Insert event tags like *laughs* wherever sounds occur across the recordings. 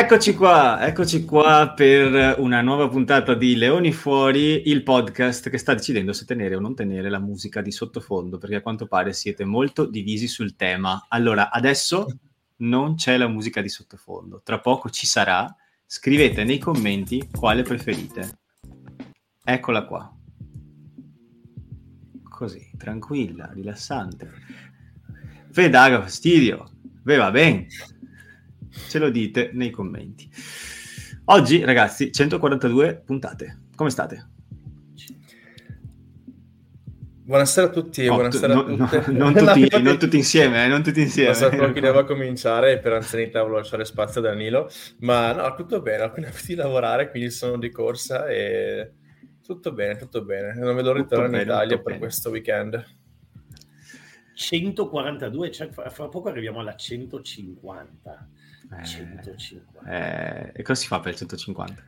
Eccoci qua, eccoci qua per una nuova puntata di Leoni Fuori, il podcast che sta decidendo se tenere o non tenere la musica di sottofondo, perché a quanto pare siete molto divisi sul tema. Allora, adesso non c'è la musica di sottofondo, tra poco ci sarà. Scrivete nei commenti quale preferite. Eccola qua. Così, tranquilla, rilassante. Ve daga fastidio. Ve va bene ce lo dite nei commenti. Oggi, ragazzi, 142 puntate. Come state? Buonasera a tutti e oh, buonasera no, a tutti. No, non, tutti *laughs* non tutti insieme, eh, non tutti insieme. Non so chi deve cominciare per anzianità volevo lasciare spazio a Danilo, ma no, tutto bene, ho appena *laughs* finito di lavorare, quindi sono di corsa e tutto bene, tutto bene. Non vedo ritorno in Italia per bene. questo weekend. 142, cioè fra poco arriviamo alla 150. Eh, 150. Eh, e cosa si fa per il 150?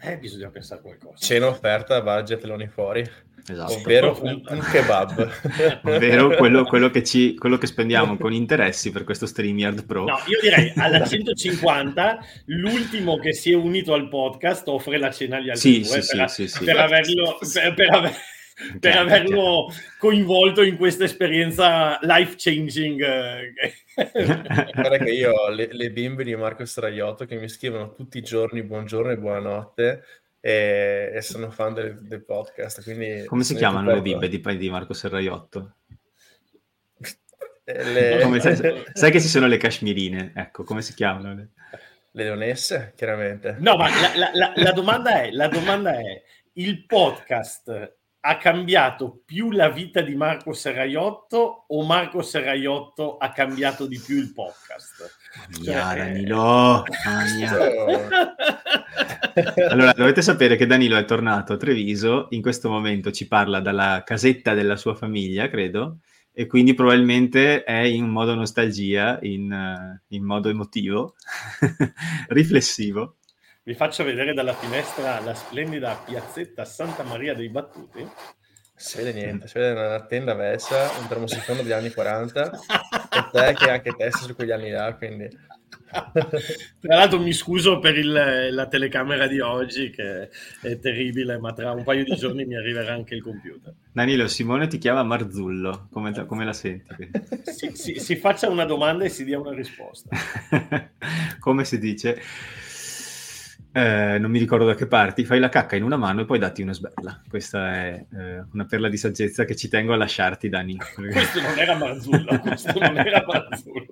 Eh, bisogna pensare a qualcosa. Cena offerta, budget, loni fuori. Esatto. Ovvero un, un kebab. *laughs* Ovvero quello, quello, che ci, quello, che spendiamo con interessi per questo StreamYard Pro. No, io direi alla 150 l'ultimo che si è unito al podcast offre la cena agli altri sì, due sì, per, sì, sì, per averlo... Per, per aver per averlo coinvolto in questa esperienza life changing. *laughs* Guarda che io ho le, le, bimbe di Marco Straiotto che mi scrivono tutti i giorni buongiorno e buonanotte e, e sono fan del, del podcast. Quindi Come si chiamano le bimbe di, di Marco Serraiotto? Le... *laughs* Come, sai, *laughs* sai, che ci sono le cashmirine, ecco, come si chiamano? Le, le leonesse, chiaramente. No, ma la, la, la, la domanda è, la domanda è, il podcast ha cambiato più la vita di Marco Serraiotto o Marco Serraiotto ha cambiato di più il podcast? Cioè, Danilo, *laughs* allora dovete sapere che Danilo è tornato a Treviso, in questo momento ci parla dalla casetta della sua famiglia, credo, e quindi probabilmente è in modo nostalgia, in, in modo emotivo, *laughs* riflessivo. Vi faccio vedere dalla finestra la splendida piazzetta Santa Maria dei Battuti. Si vede niente, si vede una tenda vessa, un termosifone degli anni 40 e te che anche te sei su quegli anni là, quindi... Tra l'altro mi scuso per il, la telecamera di oggi che è terribile, ma tra un paio di giorni mi arriverà anche il computer. Danilo, Simone ti chiama Marzullo, come, come la senti? Si, si, si faccia una domanda e si dia una risposta. *laughs* come si dice? Eh, non mi ricordo da che parti, fai la cacca in una mano e poi datti una sberla. Questa è eh, una perla di saggezza che ci tengo a lasciarti, Dani. *laughs* questo non era Marzullo, questo non era Marzullo.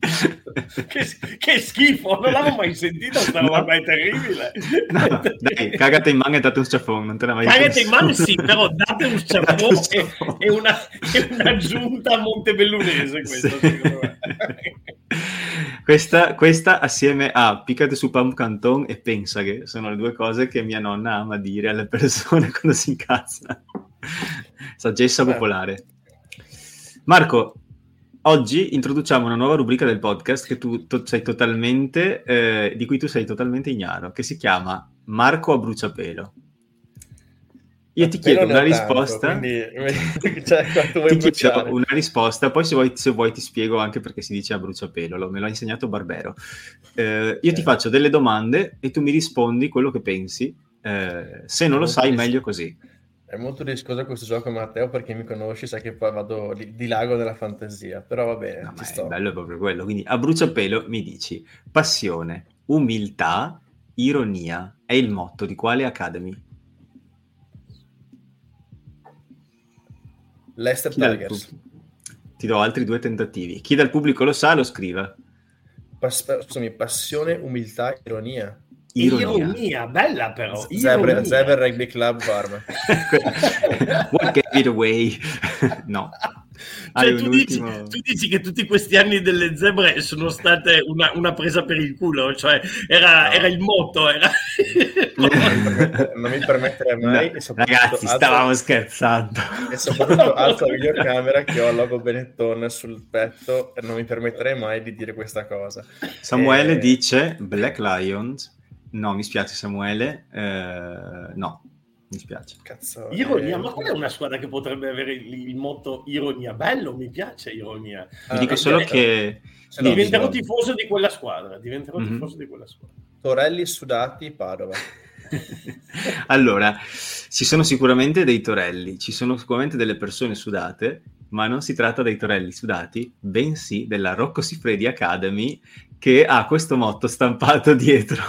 *laughs* che, che, schifo, non l'avevo mai sentito, sta roba no. è terribile. *laughs* No, dai, cagate in mano e date un sciaffone, non te l'ha mai Cagate in mano sì, però date un sciaffone e, e, una, e un'aggiunta montebellunese questo, sì. secondo me. Questa, questa, assieme a piccate su Pam Canton e pensa che sono le due cose che mia nonna ama dire alle persone *laughs* quando si incazza. Saggezza popolare. Marco, oggi introduciamo una nuova rubrica del podcast che tu totalmente, eh, di cui tu sei totalmente ignaro, che si chiama Marco a bruciapelo. Io ti chiedo una risposta. Tanto, quindi, *laughs* cioè, ti chiedo una risposta, poi se vuoi, se vuoi, ti spiego anche perché si dice a bruciapelo, me l'ha insegnato Barbero. Eh, io ti faccio delle domande e tu mi rispondi quello che pensi. Eh, se non lo sai, meglio così. È molto rischioso questo gioco, Matteo, perché mi conosci, sai che poi vado di, di lago della fantasia, però va bene, no, sto. bello è proprio quello. Quindi a bruciapelo mi dici passione, umiltà, ironia è il motto di quale Academy? Leicester Tigers. Ti do altri due tentativi. Chi dal pubblico lo sa, lo scriva. Pas- scusami, passione, umiltà, ironia. Ironia, ironia bella però. Zebra, Zebra Rugby Club Parma. What gave it away? *laughs* no. Cioè, tu, dici, tu, dici, che tutti questi anni delle zebre sono state una, una presa per il culo, cioè era, no. era il motto. Era... *laughs* non mi permetterei mai. No, ragazzi, alzo, stavamo scherzando. E soprattutto *laughs* alzo la videocamera che ho il logo Benetton sul petto e non mi permetterei mai di dire questa cosa. Samuele e... dice Black Lions. No, mi spiace Samuele. Eh, no, mi spiace. Cazzo, ironia, eh... ma qual è una squadra che potrebbe avere il, il motto ironia? Bello, mi piace ironia. Vi dico solo che... Diventerò tifoso di quella squadra, diventerò mm-hmm. tifoso di quella squadra. Torelli sudati, Padova. *laughs* allora, ci sono sicuramente dei torelli, ci sono sicuramente delle persone sudate, ma non si tratta dei torelli sudati, bensì della Rocco Siffredi Academy che ha questo motto stampato dietro.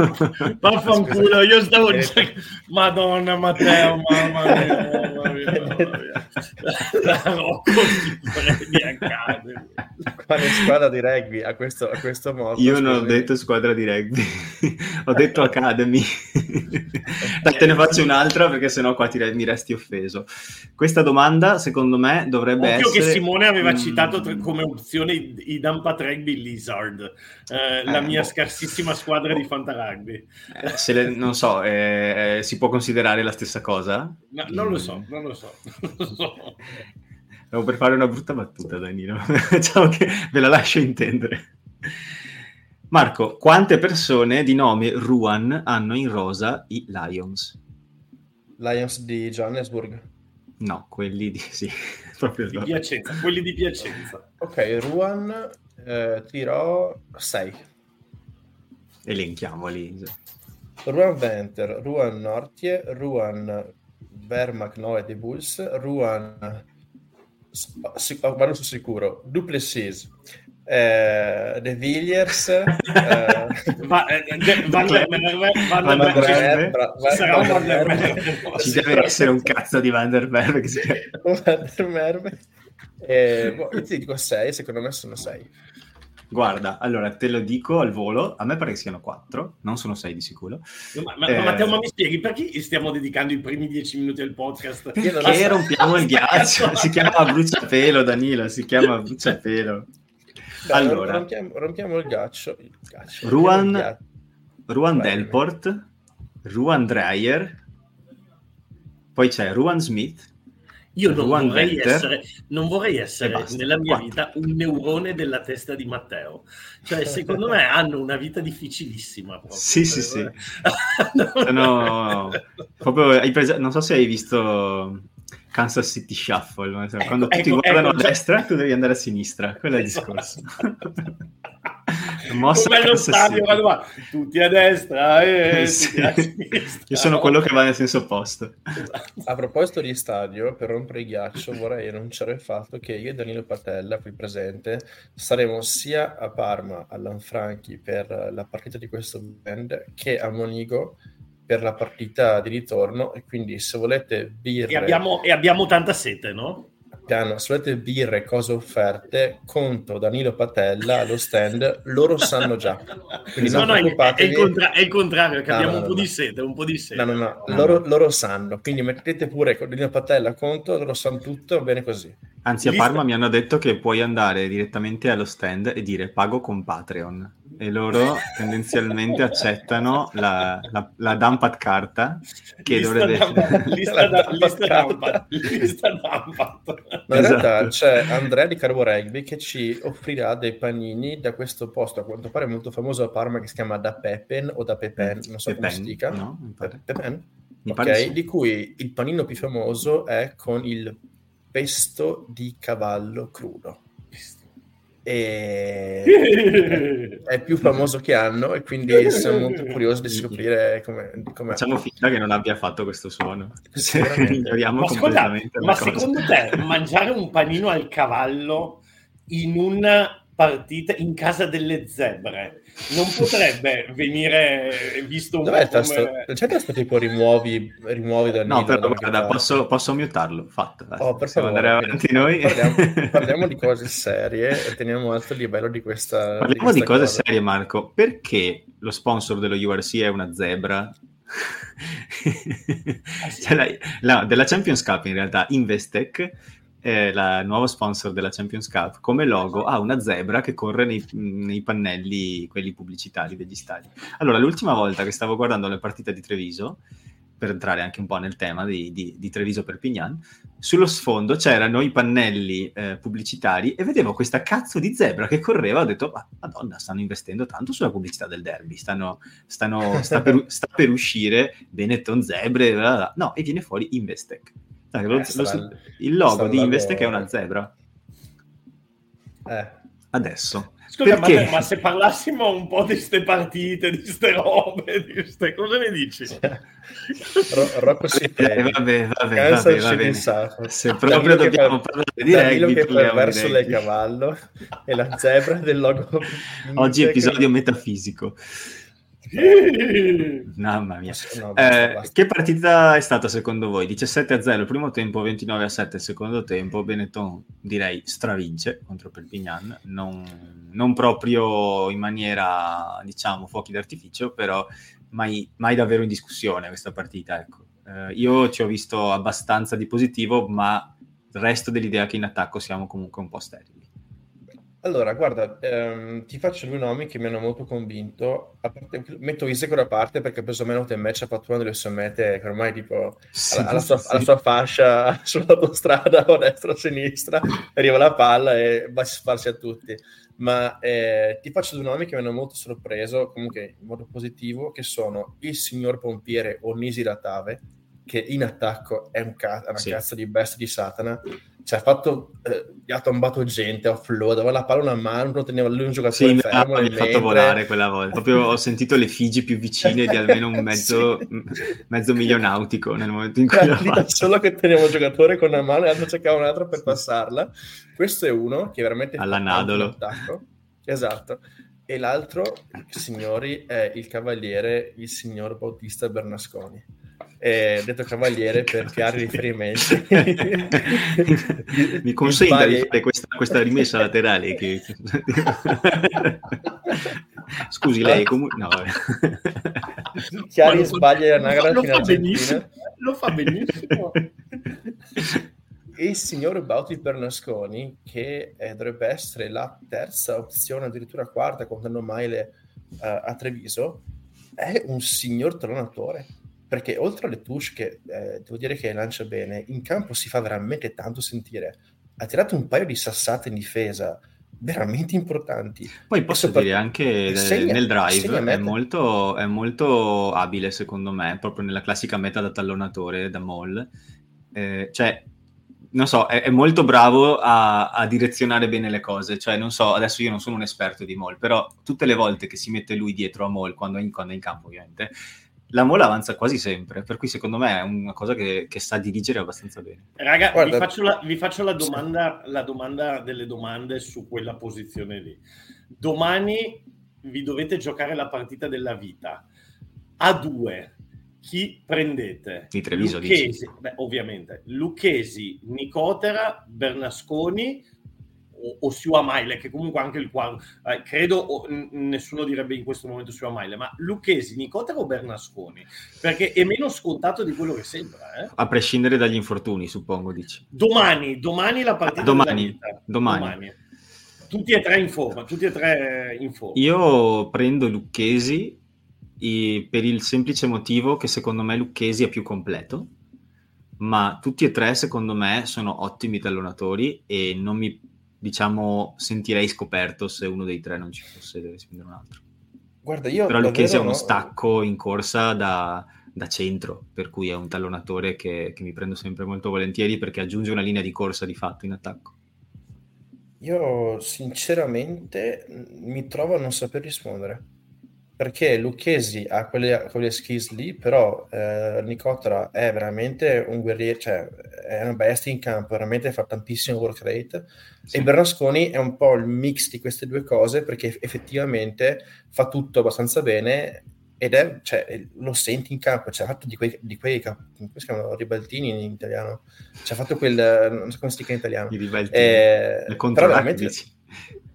*laughs* Vaffanculo, io stavo dicendo, Madonna Matteo, mamma mia, mamma mia, mamma mia. *laughs* La Rocco Academy. Quale squadra di rugby a questo, a questo motto? Io non ho detto squadra di rugby, *laughs* ho detto Academy. Dai, te ne faccio un'altra perché sennò qua ti, mi resti offeso. Questa domanda, secondo me, dovrebbe Occhio essere... che Simone aveva mm. citato come opzione i, i Dumpat Rugby Lizard eh, la eh, mia boh. scarsissima squadra di Fantarugby. Eh, le, non so, eh, eh, si può considerare la stessa cosa? No, non lo so, *laughs* non lo so. Stavo per fare una brutta battuta, Danilo. *laughs* Ciao che ve la lascio intendere. Marco, quante persone di nome Ruan hanno in rosa i Lions? Lions di Johannesburg? No, quelli di... Sì, *laughs* proprio di Piacenza, quelli di Piacenza. Ok, Ruan eh, dirò 6. Elenchiamoli. Ruan Venter, Ruan Nortie, Ruan Vermac Noe de Bulls, Ruan vado su sicuro, Duplessis, eh, De Villiers, *laughs* eh, Va, eh, Van der Merwe, ci deve essere un cazzo di Van der Merwe Van der Merwe eh, boh, io ti dico 6, secondo me sono 6 Guarda, allora te lo dico al volo, a me pare che siano quattro, non sono sei di sicuro. Ma, ma, eh, Matteo, ma mi spieghi perché stiamo dedicando i primi dieci minuti del podcast? Che so. rompiamo il *laughs* ghiaccio, si chiama bruciapelo Danilo, si chiama bruciapelo. Dai, allora, rompiamo, rompiamo, il ghiaccio. Il ghiaccio. Ruan, il Ruan Delport, Ruan Dreyer, poi c'è Ruan Smith, io non vorrei, essere, non vorrei essere, nella mia Quanti? vita un neurone della testa di Matteo. Cioè, secondo me hanno una vita difficilissima. Proprio. Sì, sì, sì. *laughs* no, proprio, preso, non so se hai visto Kansas City Shuffle. Ecco, Quando tutti ecco, guardano ecco, a destra, tu devi andare a sinistra. Quello è il esatto. discorso. *laughs* mossa come lo stadio quando va tutti a destra e sì. a io sono quello che va nel senso opposto. A proposito di stadio per rompere il ghiaccio vorrei annunciare il fatto che io e Danilo Patella qui presente saremo sia a Parma all'Anfranchi per la partita di questo band che a Monigo per la partita di ritorno. E quindi se volete birre e abbiamo, e abbiamo tanta sete no? Hanno solite birre e cose offerte, conto Danilo Patella allo stand, loro sanno già. Quindi no, no, è, il contra- è, il contrario, che no, abbiamo no, un po' di sete, un po' di sete. No, no, no, loro, loro, sanno, quindi mettete pure Danilo Patella conto, loro sanno tutto, bene così. Anzi, a Parma mi hanno detto che puoi andare direttamente allo stand e dire pago con Patreon e loro tendenzialmente *laughs* accettano la, la, la Dumpat carta che lista dovrebbe essere lista, da, *laughs* lista, lista Dumpat. Ma in esatto. realtà c'è Andrea di Carbo Rugby che ci offrirà dei panini da questo posto a quanto pare molto famoso a Parma che si chiama Da Pepen o Da Pepen, non so Pepen, come si dica. No, Pepen? Ok, sì. di cui il panino più famoso è con il pesto di cavallo crudo e *laughs* è più famoso che hanno e quindi sono molto curioso di scoprire come com'è. facciamo finta che non abbia fatto questo suono. Ma, ascolta, ma secondo te mangiare un panino al cavallo in una partita in casa delle zebre. Non potrebbe venire visto un Dov'è po' come... c'è questo tipo rimuovi, rimuovi dal no però guarda posso, posso mutarlo fatto oh, favore, andare avanti noi? Parliamo, *laughs* parliamo, di cose serie e teniamo alto il livello di questa parliamo di, questa di cose cosa. serie Marco. Perché lo sponsor dello URC è una zebra? Ah, *laughs* cioè, la, la, della Champions Cup in realtà Investec eh, la nuova sponsor della Champions Cup, come logo ha una zebra che corre nei, nei, pannelli, quelli pubblicitari degli stadi. Allora, l'ultima volta che stavo guardando la partita di Treviso, per entrare anche un po' nel tema di, di, di Treviso Perpignan, sullo sfondo c'erano i pannelli eh, pubblicitari e vedevo questa cazzo di zebra che correva, ho detto, ma madonna, stanno investendo tanto sulla pubblicità del derby, stanno, stanno, sta, per, *laughs* sta, per, uscire Benetton Zebre, bla bla. no, e viene fuori Investec. Dai, lo, eh, lo, il logo di Investec è una zebra. Eh. Adesso. Scusa, ma, ma, se parlassimo un po' di queste partite, di queste robe, di queste... cosa ne dici? Ro- Rocco Vabbè, vabbè, vabbè, vabbè, vabbè. Se proprio Danilo dobbiamo per, parlare di rugby, che per verso del cavallo e la zebra del logo. Oggi episodio che... metafisico. *laughs* Mamma mia. Eh. Che partita è stata secondo voi? 17 a 0 il primo tempo, 29 a 7 il secondo tempo. Benetton direi stravince contro Perpignan, non, non proprio in maniera diciamo fuochi d'artificio, però mai, mai davvero in discussione questa partita. Ecco. Eh, io ci ho visto abbastanza di positivo, ma resto dell'idea che in attacco siamo comunque un po' sterili. Allora, guarda, ehm, ti faccio due nomi che mi hanno molto convinto. Parte, metto Isaac da parte perché ha preso meno del match, ha fatto una delle sue mete che ormai tipo sì, alla, alla, sua, sì. alla, sua, fascia *laughs* sull'autostrada o destra o sinistra, arriva la palla e va a sparsi a tutti. Ma eh, ti faccio due nomi che mi hanno molto sorpreso, comunque in modo positivo, che sono il signor pompiere Onisi Ratave, che in attacco è, un ca- una Sì. cazzo di bestia di Satana. Cioè, ha fatto, eh, ha tombato gente, offload, aveva la palla una mano, non teneva lui un giocatore Sì, fermo nel fatto mentre. volare quella volta. Proprio ho sentito le figi più vicine di almeno un *laughs* mezzo, Sì. mezzo miglio nautico nel momento in cui Cioè, *laughs* fatto. solo che teneva un giocatore con una mano e l'altro cercava un altro per passarla. Questo è uno che veramente Alla Nadolo. Esatto. E l'altro, signori, è il cavaliere, il signor Bautista Bernasconi. Eh, detto cavaliere per *laughs* chiari riferimenti. Mi consenta di fare questa, questa rimessa laterale? Che... *laughs* Scusi, lei comunque... No. *laughs* Chiari lo- sbaglia l'anagrafe lo in fa Argentina. benissimo. Lo fa benissimo. Il signor Bauti Bernasconi, che eh, dovrebbe essere la terza opzione, addirittura quarta, contando Maile eh, a Treviso, è un signor tronatore. Perché oltre alle touche, che eh, devo dire che lancia bene, in campo si fa veramente tanto sentire. Ha tirato un paio di sassate in difesa veramente importanti. Poi posso dire anche segna- nel drive è molto, è molto abile secondo me, proprio nella classica meta da tallonatore, da mall. Eh, cioè, non so, è, è molto bravo a, a direzionare bene le cose. Cioè, non so, adesso io non sono un esperto di mall, però tutte le volte che si mette lui dietro a mall, quando è in, quando è in campo ovviamente, la mall avanza quasi sempre, per cui secondo me è una cosa che, che sa dirigere abbastanza bene. Raga, Guarda- vi faccio, la, vi faccio la domanda, la domanda delle domande su quella posizione lì. Domani vi dovete giocare la partita della vita. A due, chi prendete? Di Treviso, Lucchesi, beh, ovviamente. Lucchesi, Nicotera, Bernasconi o, o Siua Maile, che comunque anche il quadro, eh, credo o- n- nessuno direbbe in questo momento Siua Maile, ma Lucchesi, Nicotera o Bernasconi? Perché è meno scontato di quello che sembra, eh? A prescindere dagli infortuni, suppongo, dici. Domani, domani la partita Domani, della vita. domani. Tutti e tre in forma, tutti e tre in forma. Io prendo Lucchesi i- per il semplice motivo che secondo me Lucchesi è più completo, ma tutti e tre secondo me sono ottimi tallonatori e non mi, diciamo, sentirei scoperto se uno dei tre non ci fosse e dovessi prendere un altro. Guarda, io Però Lucchesi è davvero uno no- stacco in corsa da, da centro, per cui è un tallonatore che, che mi prendo sempre molto volentieri perché aggiunge una linea di corsa di fatto in attacco. Io sinceramente mh, mi trovo a non saper rispondere perché Lucchesi ha quelle, quelle skills lì, però eh, Nicotera è veramente un guerriero, cioè è una bestia in campo, veramente fa tantissimo work rate. Sì. E Bernasconi è un po' il mix di queste due cose perché effettivamente fa tutto abbastanza bene ed è, cioè, lo senti in campo, cioè, ha fatto di quei, di quei come si chiamano, ribaltini in italiano, ci ha fatto quel, non so come si dica in italiano. I ribalti, Eh, però veramente,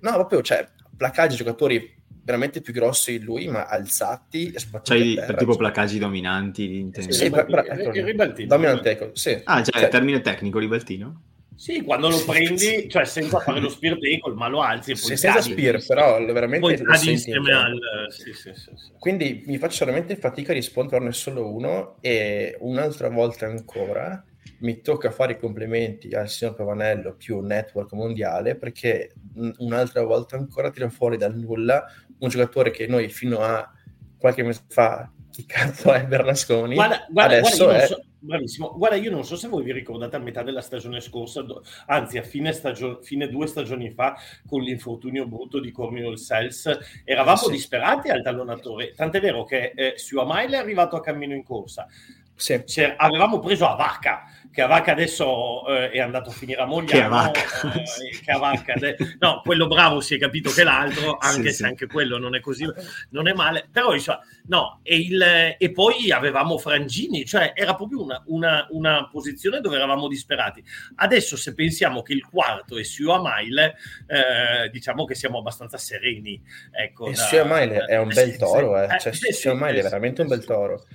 no, proprio, cioè, placaggi giocatori veramente più grossi di lui, ma alzati e per terra, tipo cioè. placaggi dominanti, intendi? Sì, il bra- bra- ecco, il ribaltino. dominant tackle, sì. Ah, cioè, Cioè, termine tecnico, ribaltino? Sì, quando lo prendi, cioè senza fare lo spear tackle, ma lo alzi e poi sì, senza spear, però veramente poi cadi insieme al... Sì, sì, sì, Quindi mi faccio veramente fatica a risponderne solo uno e un'altra volta ancora mi tocca fare i complimenti al signor Pavanello più network mondiale perché un'altra volta ancora tira fuori dal nulla un giocatore che noi fino a qualche mese fa chi cazzo è Bernasconi guarda, guarda, adesso guarda, è... So, bravissimo guarda io non so se voi vi ricordate a metà della stagione scorsa do, anzi a fine, stagio- fine due stagioni fa con l'infortunio brutto di Cornwall Sels eravamo sì. disperati al tallonatore tant'è vero che eh, Suamail è arrivato a cammino in corsa sì. avevamo preso a Vacca che Avacca adesso eh, è andato a finire a Mogliano che eh, *laughs* che Avacca no, quello bravo si è capito che l'altro anche sì, se sì. anche quello non è così non è male però insomma, no e, il, e poi avevamo Frangini cioè era proprio una, una, una, posizione dove eravamo disperati. Adesso se pensiamo che il quarto è Sua Maile eh, diciamo che siamo abbastanza sereni ecco, e Sua Maile è un bel toro eh. cioè, Sua Maile è veramente un bel toro.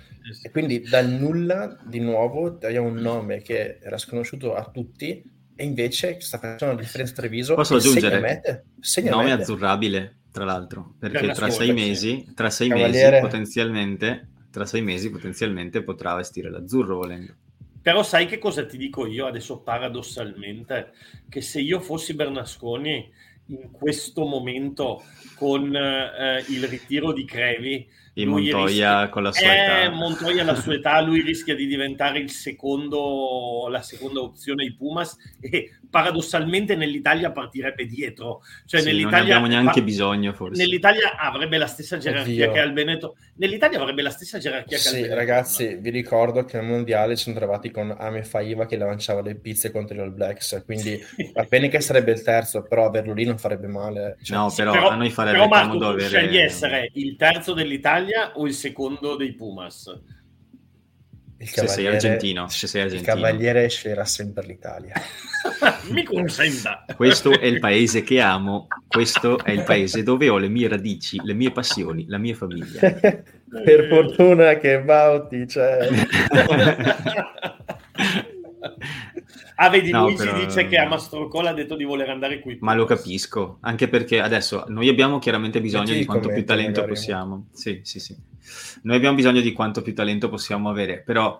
e quindi dal nulla, di nuovo, abbiamo un nome che era sconosciuto a tutti e invece sta facendo una differenza Treviso. Posso aggiungere? Segna nome azzurrabile, tra l'altro, perché per tra sei mesi, tra sei mesi potenzialmente, tra sei mesi potenzialmente potrà vestire l'azzurro volendo. Però sai che cosa ti dico io adesso paradossalmente? Che se io fossi Bernasconi in questo momento con eh, il ritiro di Crevi di Montoya rischia... con la sua eh, età. Montoya la sua età, lui rischia di diventare il secondo, la seconda opzione di Pumas e paradossalmente nell'Italia partirebbe dietro. Cioè, sì, nell'Italia, non abbiamo neanche bisogno forse. Nell'Italia avrebbe la stessa gerarchia Oddio. che al Veneto. Nell'Italia avrebbe la stessa gerarchia sì, che al Veneto. ragazzi, vi ricordo che al Mondiale ci siamo trovati con Ame Faiva che lanciava le pizze contro gli All Blacks, quindi va bene che sarebbe il terzo, però averlo lì non farebbe male. Cioè, no, però, però, a noi farebbe però Marco, comodo avere... scegli essere il terzo dell'Italia o il secondo dei Pumas? Il se sei argentino, se sei argentino. Il cavaliere sceglierà sempre l'Italia. *laughs* Mi consenta. Questo è il paese che amo, questo è il paese dove ho le mie radici, le mie passioni, la mia famiglia. *laughs* per fortuna che Bauti c'è. *laughs* Ah, vedi, no, lui però... ci dice che a Mastrocola ha detto di voler andare qui. Ma lo capisco, anche perché adesso noi abbiamo chiaramente bisogno di quanto più talento magari. possiamo. Sì, sì, sì. Noi abbiamo bisogno di quanto più talento possiamo avere, però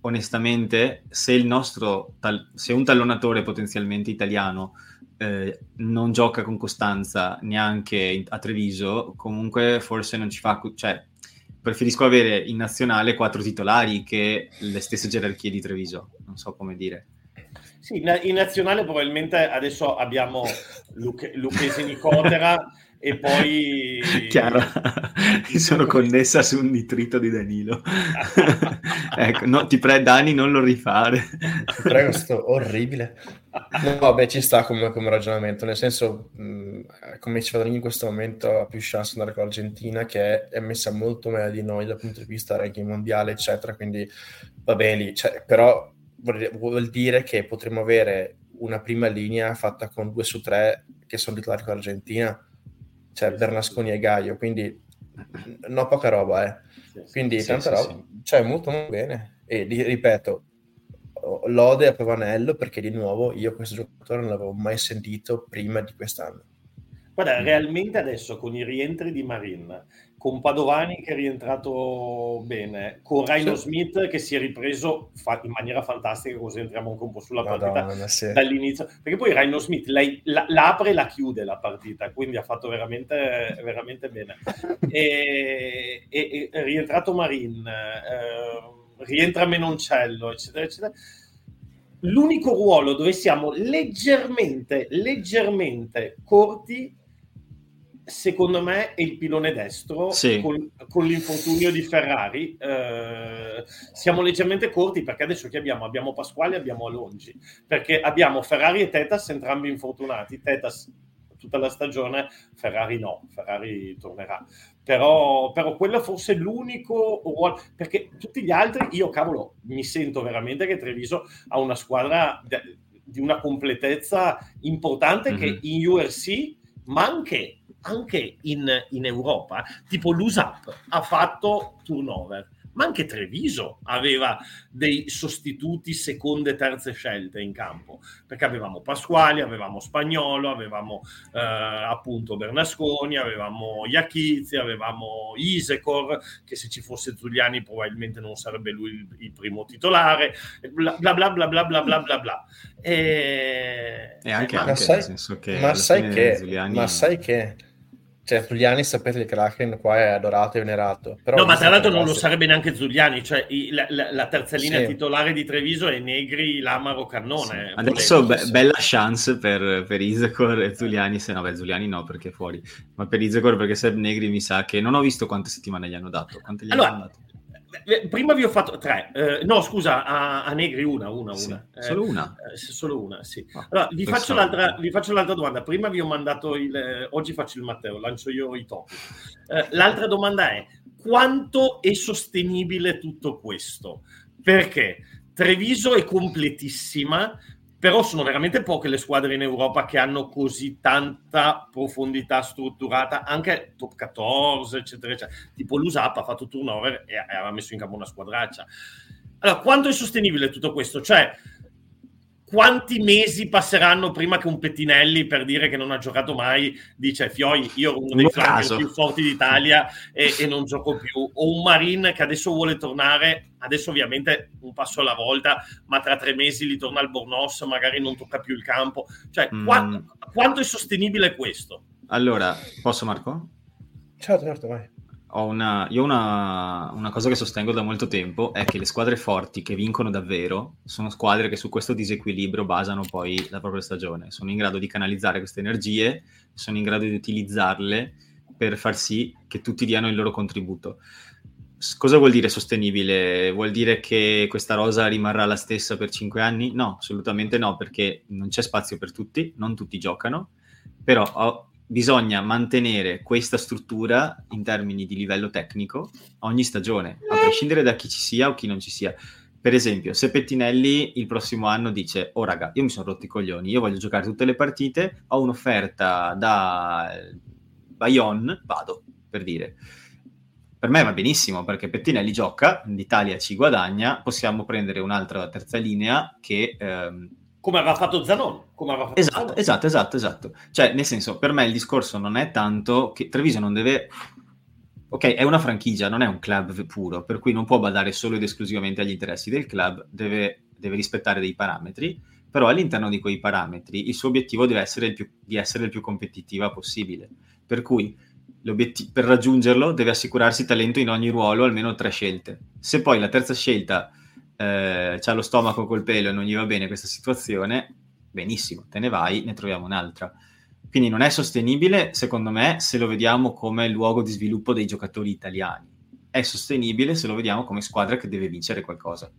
onestamente se il nostro, tal- se un tallonatore potenzialmente italiano eh, non gioca con costanza neanche a Treviso, comunque forse non ci fa... Cioè, preferisco avere in nazionale quattro titolari che le stesse gerarchie di Treviso, non so come dire. Sì, in nazionale probabilmente adesso abbiamo Luche, Lucchesi Nicotera e poi... Chiaro, mi sono connessa su un nitrito di Danilo. *laughs* ecco, no, ti prego Dani non lo rifare. prego, sto orribile. No, vabbè, ci sta come, come ragionamento, nel senso, mh, come diceva Danilo in questo momento ha più chance di andare con l'Argentina che è messa molto meglio di noi dal punto di vista ranking mondiale, eccetera, quindi va bene, cioè, però vuol dire che potremmo avere una prima linea fatta con due su tre che sono titolari con l'Argentina, cioè Bernasconi e Gaio, quindi *clears throat* no poca roba, eh. Quindi sì, tanta sì, roba, sì. cioè molto, molto bene. E ripeto, lode a Pavanello perché di nuovo io questo giocatore non l'avevo mai sentito prima di quest'anno. Guarda, realmente adesso con i rientri di Marin, con Padovani che è rientrato bene, con Rhino sì. Smith che si è ripreso fa- in maniera fantastica, così entriamo anche un po' sulla Madonna, partita sì. dall'inizio, perché poi Rhino Smith lei, la, l'apre e la chiude la partita, quindi ha fatto veramente, veramente bene. *laughs* e, e, e rientrato Marin, eh, rientra Menoncello, eccetera, eccetera. L'unico ruolo dove siamo leggermente, leggermente corti secondo me è il pilone destro sì. con, con, l'infortunio di Ferrari. Eh, siamo leggermente corti perché adesso che abbiamo? Abbiamo Pasquale e abbiamo Alongi, perché abbiamo Ferrari e Tetas entrambi infortunati. Tetas tutta la stagione, Ferrari no, Ferrari tornerà. Però, però quello forse è l'unico ruolo, perché tutti gli altri, io cavolo, mi sento veramente che Treviso ha una squadra de, di una completezza importante mm-hmm. che in URC, ma anche anche in, in Europa, tipo l'USAP ha fatto turnover, ma anche Treviso aveva dei sostituti seconde e terze scelte in campo, perché avevamo Pasquali, avevamo Spagnolo, avevamo eh, appunto Bernasconi, avevamo Iachizzi, avevamo Isecor, che se ci fosse Giuliani probabilmente non sarebbe lui il, il primo titolare, bla bla bla bla bla bla bla bla. E, e anche, ma anche sai, nel senso che ma sai che, Giuliani... ma sai che cioè, Zuliani, sapete, il Kraken qua è adorato e venerato. Però no, ma tra l'altro non lo sarebbe neanche Zuliani, cioè la, la, la terza linea sì. titolare di Treviso è Negri, Lamaro, Cannone. Sì. Adesso be- bella chance per, per Isacor e Zuliani, se no, beh, Zuliani no perché è fuori, ma per Isacor perché se Negri mi sa che non ho visto quante settimane gli hanno dato. Quante gli allora, hanno dato? Eh, prima vi ho fatto tre, eh, no scusa, a, a, Negri una, una, sì, una. Eh, solo una? Eh, solo una, sì. Oh, allora, vi faccio, vi faccio, l'altra, domanda, prima vi ho mandato il, eh, oggi faccio il Matteo, lancio io i topi. Eh, l'altra domanda è, quanto è sostenibile tutto questo? Perché Treviso è completissima, però sono veramente poche le squadre in Europa che hanno così tanta profondità strutturata, anche top 14, eccetera, eccetera. Tipo l'USAP ha fatto turnover e aveva messo in campo una squadraccia. Allora, quanto è sostenibile tutto questo? Cioè, quanti mesi passeranno prima che un Pettinelli, per dire che non ha giocato mai, dice Fioi, io ho uno dei flanchi più forti d'Italia e, e, non gioco più, o un Marin che adesso vuole tornare, adesso ovviamente un passo alla volta, ma tra tre mesi li torna al Bornos, magari non tocca più il campo. Cioè, mm. quanto, quanto è sostenibile questo? Allora, posso Marco? Certo, certo, vai ho una, io una, una, cosa che sostengo da molto tempo è che le squadre forti che vincono davvero sono squadre che su questo disequilibrio basano poi la propria stagione, sono in grado di canalizzare queste energie, sono in grado di utilizzarle per far sì che tutti diano il loro contributo. Cosa vuol dire sostenibile? Vuol dire che questa rosa rimarrà la stessa per cinque anni? No, assolutamente no, perché non c'è spazio per tutti, non tutti giocano, però bisogna mantenere questa struttura in termini di livello tecnico ogni stagione, a prescindere da chi ci sia o chi non ci sia. Per esempio, se Pettinelli il prossimo anno dice: Oh, raga, io mi sono rotto i coglioni, io voglio giocare tutte le partite, ho un'offerta da Bayonne, vado per dire. Per me va benissimo perché Pettinelli gioca, l'Italia ci guadagna, possiamo prendere un'altra terza linea che ehm, come aveva fatto Zanon. Fatto esatto, Zanon. esatto, esatto, esatto. Cioè, nel senso, per me il discorso non è tanto che Treviso non deve... Ok, è una franchigia, non è un club puro, per cui non può badare solo ed esclusivamente agli interessi del club, deve, deve rispettare dei parametri, però all'interno di quei parametri il suo obiettivo deve essere più, di essere il più competitiva possibile. Per cui per raggiungerlo deve assicurarsi talento in ogni ruolo, almeno tre scelte. Se poi la terza scelta eh, c'ha lo stomaco col pelo e non gli va bene questa situazione, benissimo, te ne vai, ne troviamo un'altra. Quindi non è sostenibile, secondo me, se lo vediamo come luogo di sviluppo dei giocatori italiani. È sostenibile se lo vediamo come squadra che deve vincere qualcosa.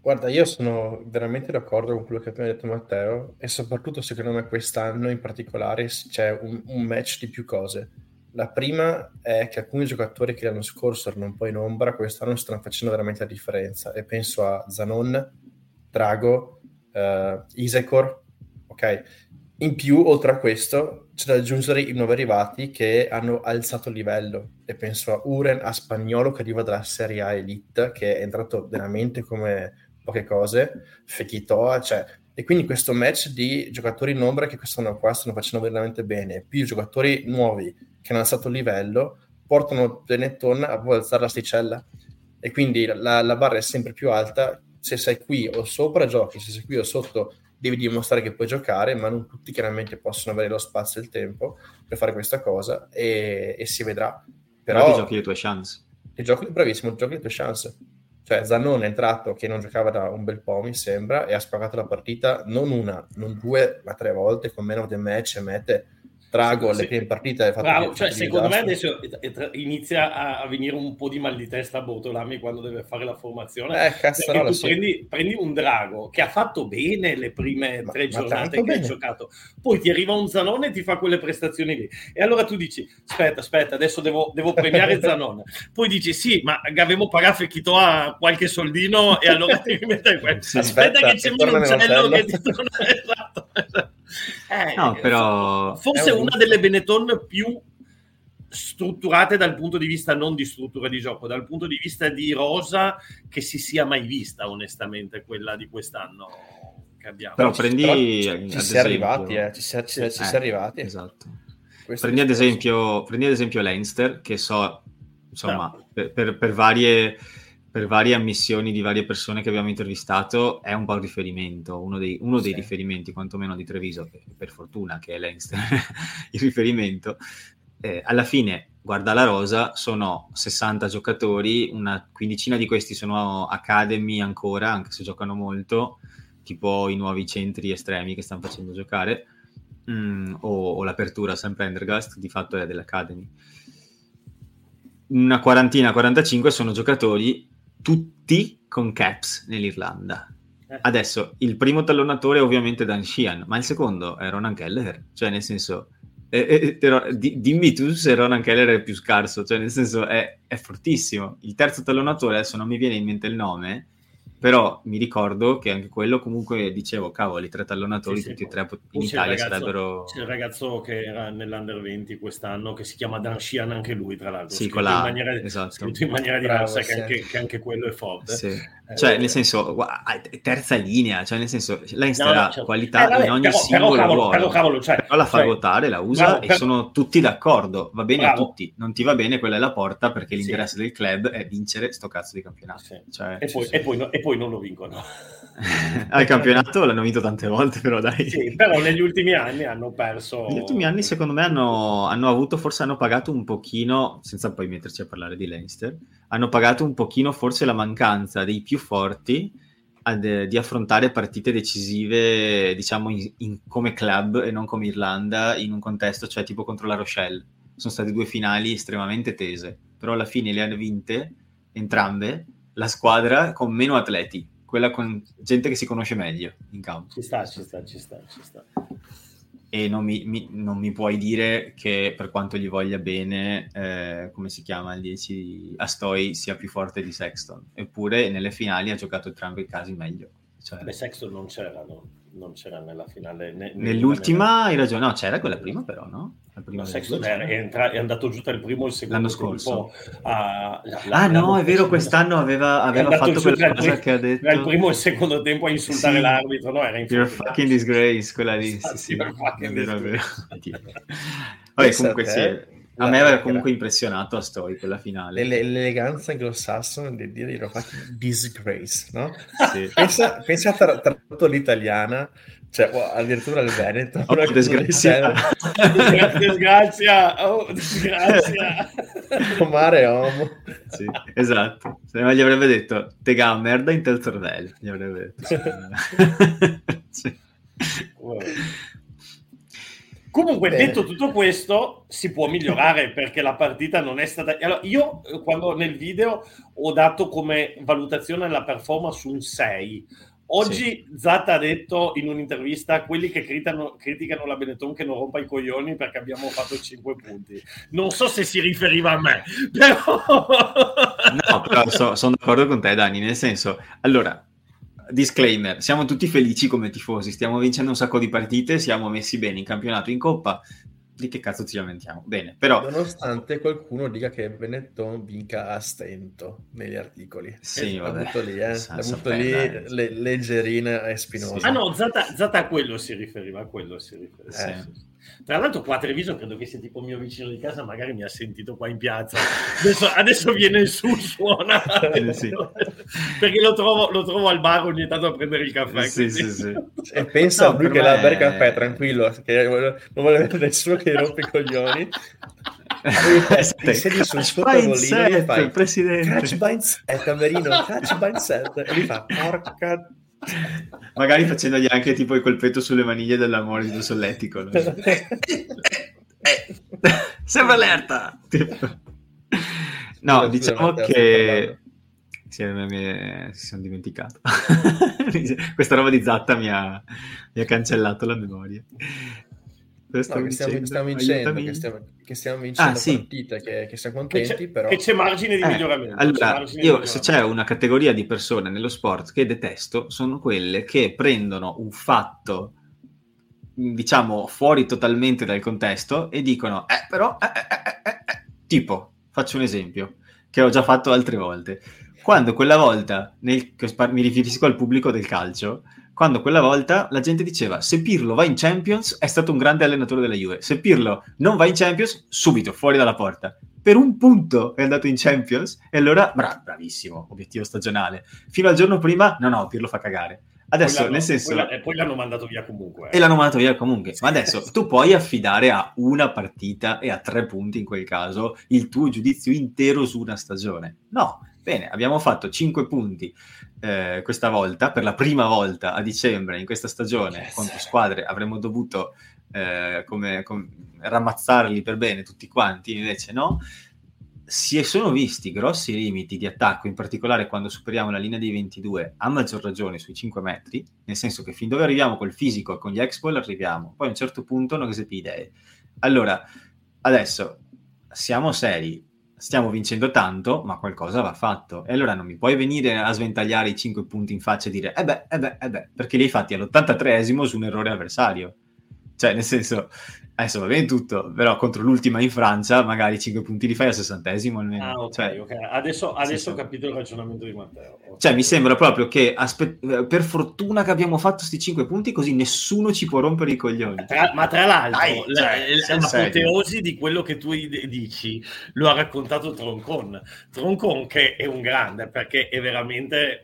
Guarda, io sono veramente d'accordo con quello che ha appena detto Matteo e soprattutto secondo me quest'anno in particolare c'è un, un match di più cose la prima è che alcuni giocatori che l'anno scorso erano un po' in ombra, quest'anno stanno facendo veramente la differenza. E penso a Zanon, Drago, uh, Isecor, ok? In più, oltre a questo, c'è da aggiungere i nuovi arrivati che hanno alzato il livello. E penso a Uren, a Spagnolo che arriva dalla Serie A Elite, che è entrato veramente come poche cose, Fekitoa, cioè e quindi questo match di giocatori in ombra che quest'anno qua stanno facendo veramente bene, più giocatori nuovi che hanno alzato il livello, portano Benetton a alzare l'asticella. E quindi la, la, barra è sempre più alta. Se sei qui o sopra giochi, se sei qui o sotto devi dimostrare che puoi giocare, ma non tutti chiaramente possono avere lo spazio e il tempo per fare questa cosa e, e si vedrà. Però, Però ti giochi le tue chance. Ti giochi, bravissimo, ti giochi le tue chance. Cioè, Zanon è entrato che non giocava da un bel po', mi sembra, e ha spagato la partita non una, non due, ma tre volte con meno del match e mette Trago alle sì. prime partite. Bravo, cioè, secondo me adesso inizia a venire un po' di mal di testa a Botolami quando deve fare la formazione. Eh, cazzarola, sì. prendi, prendi, un Drago che ha fatto bene le prime ma, tre ma giornate che bene. hai giocato, poi ti arriva un Zanone e ti fa quelle prestazioni lì. E allora tu dici: Aspetta, aspetta, adesso devo, devo premiare *laughs* Zanone. Poi dici: Sì, ma abbiamo pagato e Chito a qualche soldino e allora ti rimetti *laughs* questo. Sì, aspetta, aspetta, che c'è un uccello che ti torna. *laughs* esatto. Eh, no, però... Forse un... una delle Benetton più strutturate dal punto di vista non di struttura di gioco, dal punto di vista di rosa che si sia mai vista, onestamente, quella di quest'anno che abbiamo. Però prendi... Però ci, ci si è arrivati, eh, ci si, ci, ci eh, si è arrivati. Esatto. prendi ad, esempio, prendi ad esempio Leinster, che so, insomma, no. per, per, per varie per varie ammissioni di varie persone che abbiamo intervistato, è un po' il riferimento, uno dei, uno dei sì. riferimenti, quantomeno di Treviso, che per fortuna che è Leinster *laughs* il riferimento. Eh, alla fine, guarda la rosa, sono 60 giocatori, una quindicina di questi sono academy ancora, anche se giocano molto, tipo i nuovi centri estremi che stanno facendo giocare, mm, o, o, l'apertura St. Prendergast, di fatto è dell'academy. Una quarantina, 45 sono giocatori tutti con caps nell'Irlanda. Eh. Adesso il primo tallonatore è ovviamente Dan Sheehan, ma il secondo è Ronan Keller, cioè nel senso, eh, eh, di, dimmi tu se Ronan Keller è più scarso, cioè nel senso è, è fortissimo. Il terzo tallonatore, adesso non mi viene in mente il nome, però mi ricordo che anche quello comunque dicevo, cavoli, tre tallonatori, sì, tutti e tre in Italia ragazzo, sarebbero... C'è il ragazzo che era nell'Under 20 quest'anno, che si chiama Dan Sheehan, anche lui tra l'altro, sì, con la... in maniera, esatto. in maniera diversa, Bravo, che, sì. anche, che, anche, quello è forte. Sì. Eh, cioè, nel senso, terza linea, cioè nel senso, lei no, no, certo. qualità eh, vabbè, in ogni però, singolo però, cavolo, ruolo, però, cavolo, cioè, però la fa cioè, votare, la usa bravo, e per... sono tutti d'accordo, va bene bravo. a tutti, non ti va bene, quella è la porta perché l'interesse del club è vincere sto cazzo di campionato. Cioè, e, poi, poi no, poi non lo vincono. *laughs* Al campionato l'hanno vinto tante volte, però dai. Sì, però negli ultimi anni hanno perso. Negli ultimi anni, secondo me, hanno, hanno, avuto, forse hanno pagato un pochino, senza poi metterci a parlare di Leinster, hanno pagato un pochino forse la mancanza dei più forti ad, di affrontare partite decisive, diciamo, in, in, come club e non come Irlanda, in un contesto, cioè tipo contro la Rochelle. Sono state due finali estremamente tese, però alla fine le hanno vinte entrambe la squadra con meno atleti quella con gente che si conosce meglio in campo. Ci sta, ci sta, ci sta, ci sta. E non mi, mi, non mi puoi dire che per quanto gli voglia bene, eh, come si chiama il 10 Astoi sia più forte di Sexton. Eppure nelle finali ha giocato entrambi i casi meglio. Cioè... Beh, Sexton non c'era, no? Non c'era nella finale. Ne, Nell'ultima hai ragione, no, c'era quella prima però, no? La prima no, Sexton è, è, entra- è, andato giù tra il primo e il secondo l'anno scorso. A, la, la, ah no, è vero, quest'anno aveva, aveva fatto quella cosa il, che ha detto. Tra il primo e il secondo tempo a insultare sì. l'arbitro, no? Era You're fucking disgrace, quella lì. Sì, sì, vero, vero. Vabbè, comunque sì. A me aveva comunque impressionato a Story quella finale. l'eleganza anglosassone di dire fucking disgrace, no? Sì. pensa, pensa a tratto l'italiana cioè, oh, addirittura il Veneto. Oh, disgrazia. disgrazia. Oh, disgrazia. Mare homo. Sì, esatto. Se no gli avrebbe detto, tega merda in terzo cervello. Gli avrebbe detto. *laughs* sì. Comunque, Bene. detto tutto questo, si può migliorare *laughs* perché la partita non è stata. Allora, io quando nel video ho dato come valutazione la performance un 6 Oggi sì. Zatta ha detto in un'intervista quelli che criticano, criticano, la Benetton che non rompa i coglioni perché abbiamo fatto 5 punti. Non so se si riferiva a me, *laughs* però... no, però so, sono d'accordo con te Dani, nel senso, allora, disclaimer, siamo tutti felici come tifosi, stiamo vincendo un sacco di partite, siamo messi bene in campionato, in coppa, di che cazzo ci lamentiamo? Bene, però... Nonostante qualcuno dica che Benetton vinca a stento negli articoli. Sì, eh, vabbè. L'ha lì, eh. L'ha lì le, leggerina e spinosa. Sì. Ah no, Zata, Zata, a quello si riferiva, a quello si riferiva. Eh. Sì. Tra l'altro qua a Treviso credo che sia tipo mio vicino di casa, magari mi ha sentito qua in piazza. Adesso, adesso viene su, suona. Eh, sì. Perché lo trovo, lo trovo, al bar ogni tanto a prendere il caffè. Sì, sì, sì. E pensa no, lui che me... la bere caffè tranquillo, che non vuole vedere nessuno che rompe i coglioni. Ti siedi *laughs* sul suo tavolino e fai presidente. Catch by set, Camerino, catch by set. E lui fa, porca *laughs* Magari facendogli anche tipo il colpetto sulle maniglie dell'amore solletico. No? *laughs* Sembra allerta! No, diciamo che... Sì, mi, mi, si sono dimenticato. *laughs* Questa roba di Zatta mi ha, mi ha cancellato la memoria. No, che stiamo, stiamo vincendo, che stiamo, che stiamo vincendo ah, sì. partite, che, che, siamo contenti, che però... Che c'è margine di eh, miglioramento. Allora, io miglioramento. se c'è una categoria di persone nello sport che detesto, sono quelle che prendono un fatto, diciamo, fuori totalmente dal contesto e dicono, eh, però... Eh, eh, eh, eh, eh Tipo, faccio un esempio, che ho già fatto altre volte. Quando quella volta, nel, mi riferisco al pubblico del calcio, quando quella volta la gente diceva se Pirlo va in Champions è stato un grande allenatore della Juve, se Pirlo non va in Champions, subito, fuori dalla porta. Per un punto è andato in Champions e allora, bra- bravissimo, obiettivo stagionale. Fino al giorno prima, no no, Pirlo fa cagare. Adesso, nel senso... Poi, e poi l'hanno mandato via comunque. Eh. E l'hanno mandato via comunque. Ma adesso tu puoi affidare a una partita e a tre punti in quel caso il tuo giudizio intero su una stagione. No, bene, abbiamo fatto cinque punti eh, questa volta, per la prima volta a dicembre in questa stagione yes. contro squadre avremmo dovuto eh, come, come, rammazzarli per bene tutti quanti, invece no. Si sono visti grossi limiti di attacco, in particolare quando superiamo la linea dei 22, a maggior ragione sui 5 metri, nel senso che fin dove arriviamo col fisico e con gli expol arriviamo, poi a un certo punto non si idee. Allora, adesso siamo seri, stiamo vincendo tanto, ma qualcosa va fatto. E allora non mi puoi venire a sventagliare i 5 punti in faccia e dire, eh beh, eh beh, eh beh, perché li hai fatti all'83esimo su un errore avversario. Cioè, nel senso, adesso va bene tutto, però contro l'ultima in Francia magari 5 punti li fai al sessantesimo almeno. Ah, ok, cioè, ok. Adesso, adesso ho capito il ragionamento di Matteo. Okay. Cioè, mi sembra proprio che aspe- per fortuna che abbiamo fatto questi 5 punti così nessuno ci può rompere i coglioni. Tra, ma tra l'altro, Dai, cioè, l'apoteosi di quello che tu dici lo ha raccontato Troncon. Troncon che è un grande perché è veramente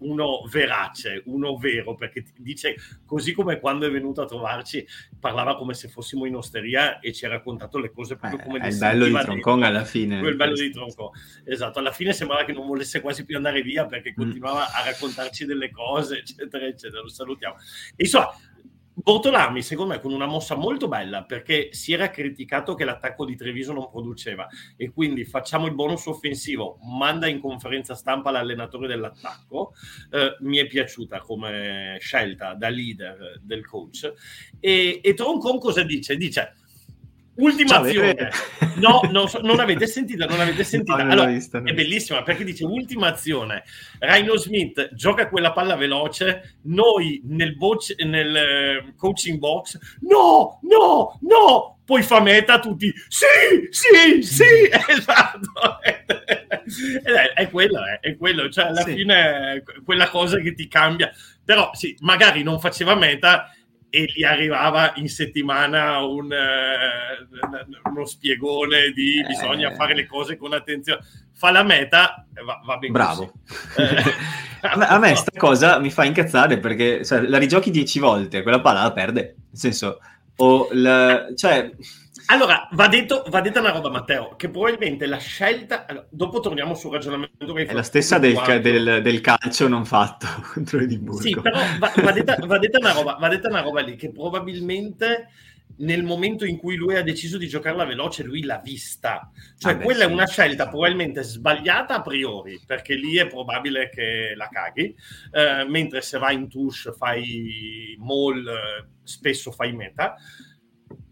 uno verace, uno vero, perché dice così come quando è venuto a trovarci parlava come se fossimo in osteria e ci ha raccontato le cose proprio eh, come è il bello di Troncon alla fine. Il bello di Troncon, esatto. Alla fine sembrava che non volesse quasi più andare via perché mm. continuava mm. a raccontarci delle cose, eccetera, eccetera. Lo salutiamo. E insomma, Bortolami, secondo me, con una mossa molto bella perché si era criticato che l'attacco di Treviso non produceva e quindi facciamo il bonus offensivo, manda in conferenza stampa l'allenatore dell'attacco. Eh, mi è piaciuta come scelta da leader del coach. E, e Troncon cosa dice? Dice Ultima azione. No, no, non avete sentita, non avete sentita. No, allora, vista, è bellissima perché dice ultima azione. Rhino Smith gioca quella palla veloce, noi nel, boc- nel eh, coaching box, no, no, no, poi fa meta tutti, sì, sì, sì, *laughs* esatto. è, è quello, è, è, quello, cioè alla sì. fine quella cosa che ti cambia. Però sì, magari non faceva meta e gli arrivava in settimana un, uh, uno spiegone di eh. bisogna fare le cose con attenzione. Fa la meta, va, va benissimo. Bravo. *laughs* a me, a me sta cosa mi fa incazzare perché cioè, la rigiochi dieci volte, quella palla la perde. Nel senso, o la, cioè, allora, va, detto, va, detta una roba, Matteo, che probabilmente la scelta... Allora, dopo torniamo sul ragionamento che hai. È la stessa del, del, del, calcio non fatto *laughs* contro Edimburgo. Sì, però va, va, detta, va, detta roba, va, detta, una roba, lì, che probabilmente nel momento in cui lui ha deciso di giocarla veloce, lui l'ha vista. Cioè, ah, beh, quella sì, è una scelta probabilmente sbagliata a priori, perché lì è probabile che la caghi, eh, mentre se vai in touche fai mall, spesso fai meta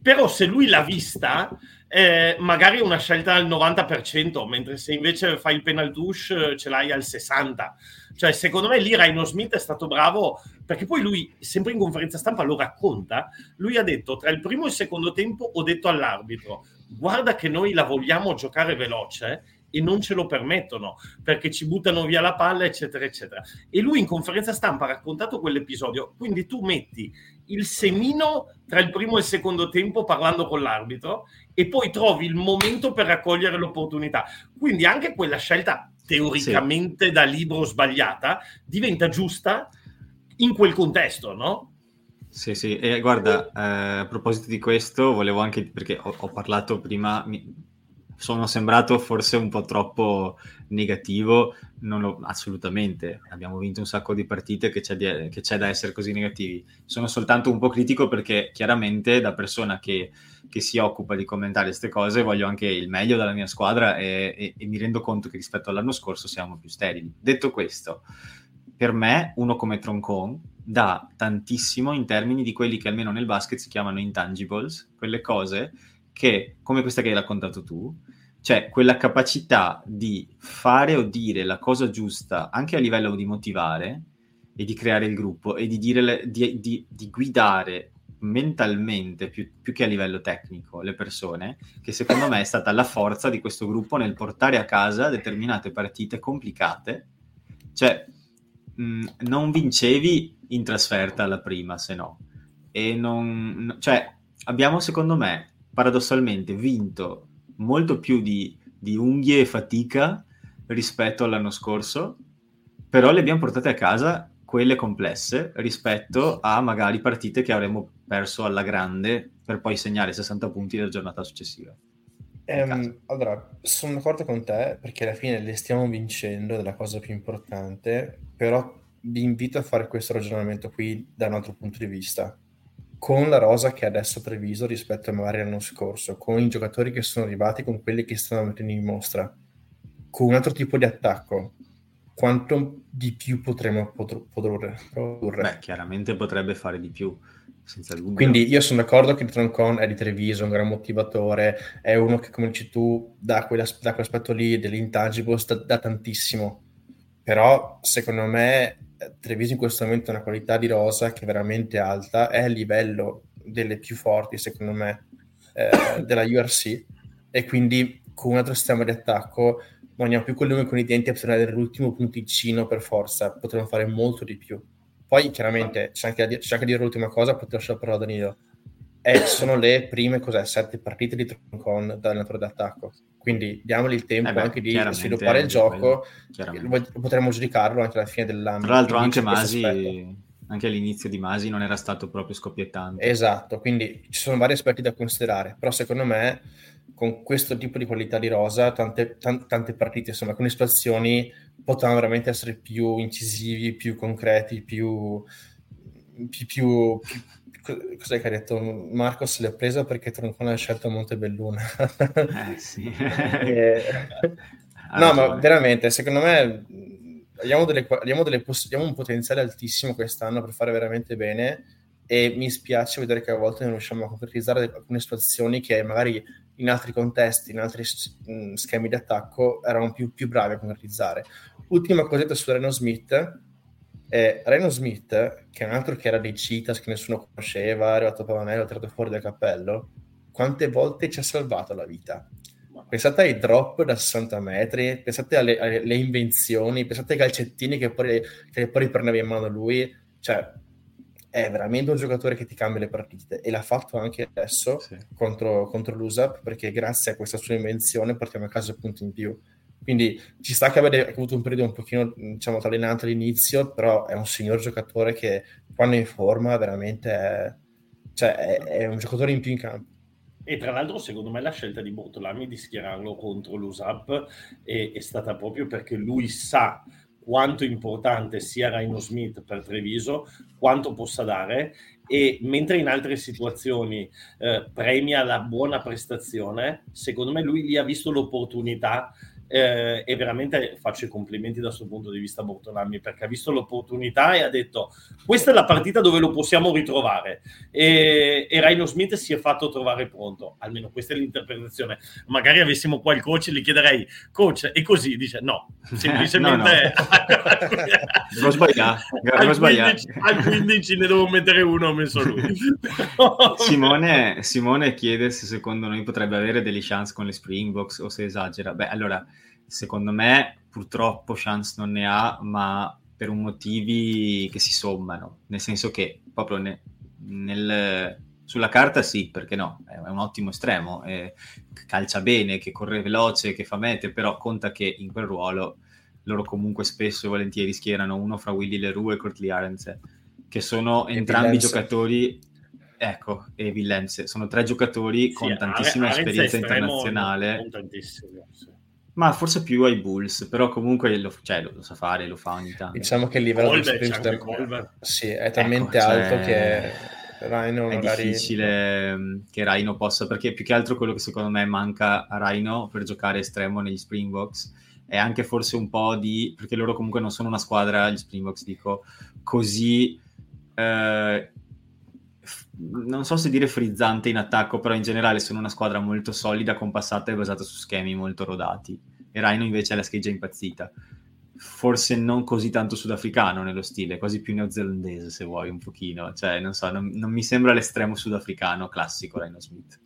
però se lui l'ha vista, eh, magari è una scelta al 90%, mentre se invece fai il penal douche ce l'hai al 60%. Cioè, secondo me lì Rhino Smith è stato bravo, perché poi lui, sempre in conferenza stampa, lo racconta, lui ha detto, tra il primo e il secondo tempo ho detto all'arbitro, guarda che noi la vogliamo giocare veloce e non ce lo permettono perché ci buttano via la palla, eccetera, eccetera. E lui in conferenza stampa ha raccontato quell'episodio. Quindi tu metti il semino tra il primo e il secondo tempo parlando con l'arbitro e poi trovi il momento per raccogliere l'opportunità. Quindi anche quella scelta teoricamente sì. da libro sbagliata diventa giusta in quel contesto, no? Sì, sì, e guarda, eh, a proposito di questo, volevo anche, perché ho, ho parlato prima, mi, sono sembrato forse un po' troppo negativo, non lo, assolutamente, abbiamo vinto un sacco di partite che c'è, di, che c'è, da essere così negativi, sono soltanto un po' critico perché chiaramente da persona che, che si occupa di commentare queste cose voglio anche il meglio dalla mia squadra e, e, e mi rendo conto che rispetto all'anno scorso siamo più sterili. Detto questo, per me uno come Troncon dà tantissimo in termini di quelli che almeno nel basket si chiamano intangibles, quelle cose che, come questa che hai raccontato tu, cioè quella capacità di fare o dire la cosa giusta anche a livello di motivare e di creare il gruppo e di, dire, di, di, di guidare mentalmente più, più, che a livello tecnico le persone, che secondo me è stata la forza di questo gruppo nel portare a casa determinate partite complicate. Cioè, mh, non vincevi in trasferta alla prima, se no. E non... Cioè, abbiamo secondo me, paradossalmente, vinto molto più di, di unghie e fatica rispetto all'anno scorso, però le abbiamo portate a casa quelle complesse rispetto a magari partite che avremmo perso alla grande per poi segnare 60 punti nella giornata successiva. Um, allora, sono d'accordo con te perché alla fine le stiamo vincendo, è la cosa più importante, però vi invito a fare questo ragionamento qui da un altro punto di vista. Con la rosa che adesso previsto rispetto a magari l'anno scorso, con i giocatori che sono arrivati, con quelli che stanno mettendo in mostra, con un altro tipo di attacco, quanto di più potremmo produrre? Beh, chiaramente potrebbe fare di più, senza. Quindi io sono d'accordo che Troncon è di Treviso, un gran motivatore, è uno che, come dici tu, da, da quell'aspetto lì dell'intangible, da, da tantissimo. Però, secondo me, Treviso in questo momento ha una qualità di rosa che è veramente alta, è a livello delle più forti, secondo me, eh, della URC, e quindi con un altro sistema di attacco non andiamo più con le con i denti a prendere l'ultimo punticino per forza, potremmo fare molto di più. Poi chiaramente c'è anche, da, anche dire l'ultima cosa, poi ti lascio la parola Danilo. E sono le prime cos'è, sette partite di Troncon da allenatore d'attacco. Quindi diamogli il tempo eh beh, anche di sviluppare il gioco. Potremmo giudicarlo anche alla fine dell'anno. Tra l'altro anche Masi, anche all'inizio di Masi non era stato proprio scoppiettante. Esatto, quindi ci sono vari aspetti da considerare. Però secondo me con questo tipo di qualità di rosa, tante, t- tante partite, insomma, con situazioni potevano veramente essere più incisivi, più concreti, più, più, più cos'è che ha detto? Marco se l'è presa perché Troncone ha scelto Montebelluna. eh sì. *laughs* *laughs* e... no, ma veramente, secondo me abbiamo, delle, abbiamo, delle poss- abbiamo un potenziale altissimo quest'anno per fare veramente bene e mi spiace vedere che a volte non riusciamo a concretizzare alcune situazioni che magari in altri contesti, in altri mm, schemi di attacco, erano più, più bravi a concretizzare. Ultima cosetta su Reno Smith. Eh, Reno Smith, che è un altro che era dei Citas che nessuno conosceva, è arrivato a Pavanello, tirato fuori dal cappello, quante volte ci ha salvato la vita? Pensate ai drop da 60 metri, pensate alle, alle invenzioni, pensate ai calcettini che poi, che poi riprendeva in mano lui. Cioè, è veramente un giocatore che ti cambia le partite e l'ha fatto anche adesso sì. contro, contro l'USAP perché grazie a questa sua invenzione portiamo a casa punti in più. Quindi ci sta che abbia avuto un periodo un pochino diciamo allenante all'inizio, però è un signor giocatore che quando è in forma veramente è, cioè, è, è un giocatore in più in campo. E tra l'altro, secondo me, la scelta di Bortolami di schierarlo contro l'USAP è, è stata proprio perché lui sa quanto importante sia Rhino Smith per Treviso, quanto possa dare e mentre in altre situazioni eh, premia la buona prestazione, secondo me lui lì ha visto l'opportunità eh, e veramente faccio i complimenti da questo punto di vista a Bortolami perché ha visto l'opportunità e ha detto questa è la partita dove lo possiamo ritrovare. E, e Rhino Smith si è fatto trovare pronto almeno questa è l'interpretazione. Magari avessimo qua il coach gli chiederei coach e così? Dice no *laughs* semplicemente *laughs* devo sbagliare al, 15, al 15 ne devo mettere uno ho messo lui. *laughs* Simone, Simone chiede se secondo noi potrebbe avere delle chance con le Springboks o se esagera. Beh allora secondo me purtroppo chance non ne ha, ma per un motivi che si sommano, nel senso che proprio ne, nel, sulla carta sì, perché no, è un ottimo estremo, eh, calcia bene, che corre veloce, che fa mete, però conta che in quel ruolo loro comunque spesso e volentieri schierano uno fra Willy Leroux e Courtly Arenze, che sono entrambi Villense. giocatori ecco, e Villense, sono tre giocatori con tantissima Arenze esperienza internazionale. Con tantissimo, sì ma forse più ai Bulls, però comunque lo, cioè, lo, lo, sa fare, lo fa ogni tanto. Diciamo che il livello di Springster sì, è talmente ecco, alto cioè... che Rhino è magari... difficile che Rhino possa, perché più che altro quello che secondo me manca a Rhino per giocare estremo negli Springboks è anche forse un po' di... perché loro comunque non sono una squadra, gli Springboks dico, così... Eh, non so se dire frizzante in attacco, però in generale sono una squadra molto solida, compassata e basata su schemi molto rodati. E Rhino invece è la scheggia impazzita. forse non così tanto sudafricano nello stile, quasi più neozelandese se vuoi un pochino, cioè non so, non, non mi sembra l'estremo sudafricano classico Rhino Smith.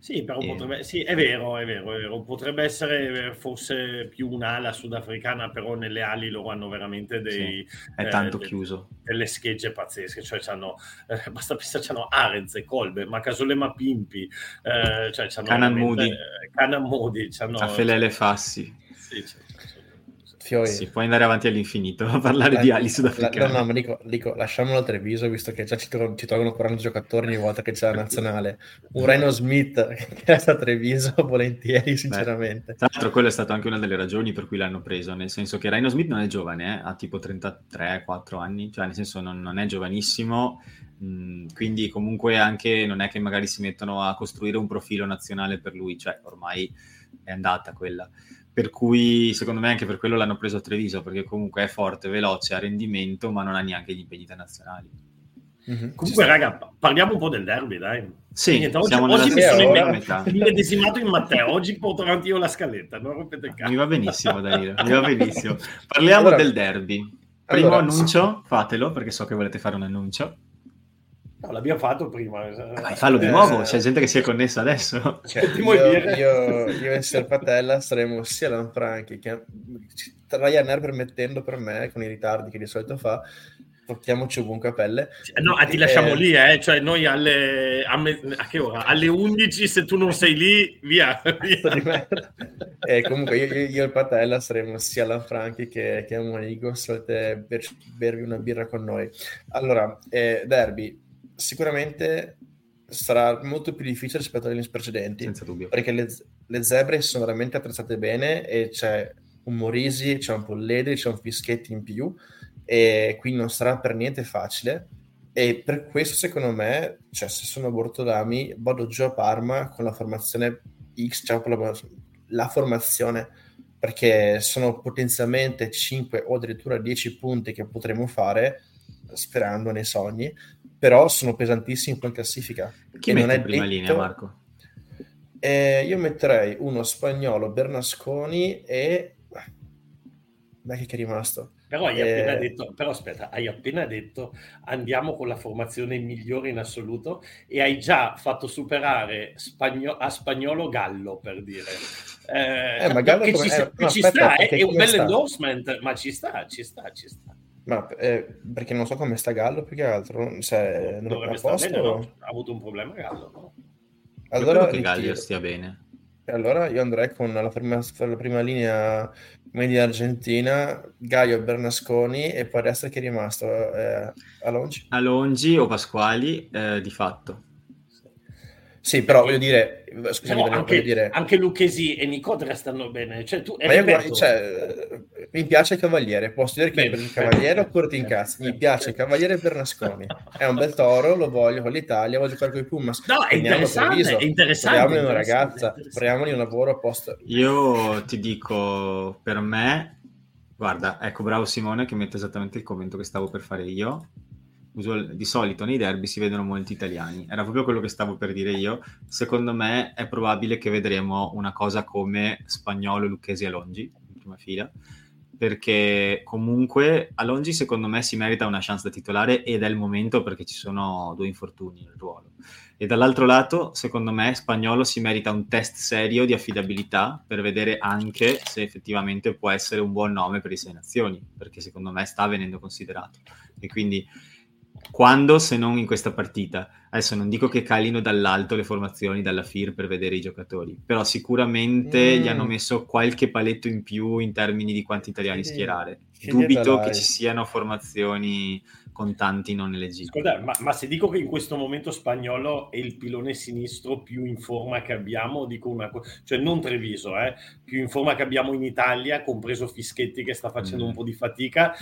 Sì, però e... potrebbe, sì, è vero, è vero, è vero, potrebbe essere forse più un'ala sudafricana, però nelle ali loro hanno veramente dei... Sì, è tanto eh, chiuso. Delle schegge pazzesche, cioè c'hanno, eh, basta pensare, c'hanno Arez, Kolbe, Macasolema Pimpi, eh, cioè c'hanno... Canan Moody. Canan Moody, c'hanno... Afelele Fassi. Sì, c'è Fiori. Sì, puoi andare avanti all'infinito a parlare la, di ali sudafricane. no, no, ma dico, dico, lasciamolo a Treviso, visto che già ci, to- ci tolgono 40 giocatori ogni volta che c'è la nazionale. Un Reno Smith *laughs* che è a Treviso, *laughs* volentieri, sinceramente. Beh, tra l'altro, quello è stato anche una delle ragioni per cui l'hanno preso, nel senso che Reno Smith non è giovane, eh? ha tipo 33-4 anni, cioè nel senso non, non è giovanissimo, mh, quindi comunque anche non è che magari si mettono a costruire un profilo nazionale per lui, cioè ormai è andata quella per cui secondo me anche per quello l'hanno preso a Treviso, perché comunque è forte, veloce, a rendimento, ma non ha neanche gli impegni internazionali. Mm-hmm. Comunque, raga, parliamo un po' del derby, dai. Sì, Niente, oggi, oggi mi sono immedesimato in Matteo, oggi porto avanti io la scaletta, non rompete il cazzo. Mi va benissimo, Danilo, mi va *laughs* benissimo. Parliamo allora, del derby. Primo allora, annuncio, fatelo, perché so che volete fare un annuncio. No, l'abbiamo fatto prima. Vai, fallo di nuovo, c'è gente che si è connessa adesso. Cioè, *laughs* io, io, io e Serpatella saremo sia Lanfranchi che Ryanair permettendo per me, con i ritardi che di solito fa, portiamoci ovunque a pelle. No, ti lasciamo eh, lì, eh? cioè noi alle, a, me, a, che ora? Alle 11 se tu non sei lì, via. via. e comunque io, io, e il Patella saremo sia Lanfranchi che, che a Monigo, se volete ber, bervi una birra con noi. Allora, eh, Derby, sicuramente sarà molto più difficile rispetto agli anni precedenti. Senza dubbio. Perché le, le, zebre sono veramente attrezzate bene e c'è un Morisi, c'è un Polledri, c'è un Fischetti in più e quindi non sarà per niente facile. E per questo, secondo me, cioè, se sono Bortolami, vado giù a Parma con la formazione X, cioè la, la formazione, perché sono potenzialmente 5 o addirittura 10 punti che potremo fare, sperando nei sogni, però sono pesantissimi in classifica. Chi mette non è in prima detto... linea, Marco? Eh, io metterei uno spagnolo, Bernasconi e... Beh, che è rimasto? Però hai eh... appena detto, però aspetta, hai appena detto andiamo con la formazione migliore in assoluto e hai già fatto superare spagno- a spagnolo Gallo per dire. Eh, eh ma Gallo come... ci, eh, no, ci aspetta, sta, è, è un bel endorsement, ma ci sta, ci sta, ci sta. Ma eh, perché non so come sta Gallo più che altro. Se non Dovrebbe sta bene, no? Ha avuto un problema Gallo. No? Allora, che Gallo stia bene. Allora io andrei con la prima, la prima linea media argentina, Gaio Bernasconi e poi il resto che è rimasto eh, Alongi. Alongi o Pasquali eh, di fatto. Sì, però voglio dire, scusami, no, anche, dire... anche Lucchesi e Nicodra stanno bene. Cioè, tu, Ma io, cioè, mi piace il Cavaliere, posso dire che Beh, il Cavaliere oppure ti incazzi? Mi piace il Cavaliere Bernasconi, è un bel *laughs* toro, lo voglio con l'Italia, voglio giocare con i Pumas. No, è interessante, è interessante. Proviamoli una ragazza, proviamoli un lavoro a posto. Io ti dico, per me, guarda, ecco, bravo Simone che mette esattamente il commento che stavo per fare io di solito nei derby si vedono molti italiani. Era proprio quello che stavo per dire io. Secondo me è probabile che vedremo una cosa come spagnolo Lucchesi Alongi in prima fila, perché comunque Alongi secondo me si merita una chance da titolare ed è il momento perché ci sono due infortuni nel ruolo. E dall'altro lato, secondo me, Spagnolo si merita un test serio di affidabilità per vedere anche se effettivamente può essere un buon nome per le sei nazioni, perché secondo me sta venendo considerato. E quindi quando se non in questa partita? Adesso non dico che calino dall'alto le formazioni dalla FIR per vedere i giocatori, però sicuramente mm. gli hanno messo qualche paletto in più in termini di quanti italiani schierare. Dubito che ci siano formazioni con tanti non eleggibili. Scusa, ma, ma, se dico che in questo momento spagnolo è il pilone sinistro più in forma che abbiamo, dico una cosa, cioè non Treviso, eh, più in forma che abbiamo in Italia, compreso Fischetti che sta facendo mm. un po' di fatica,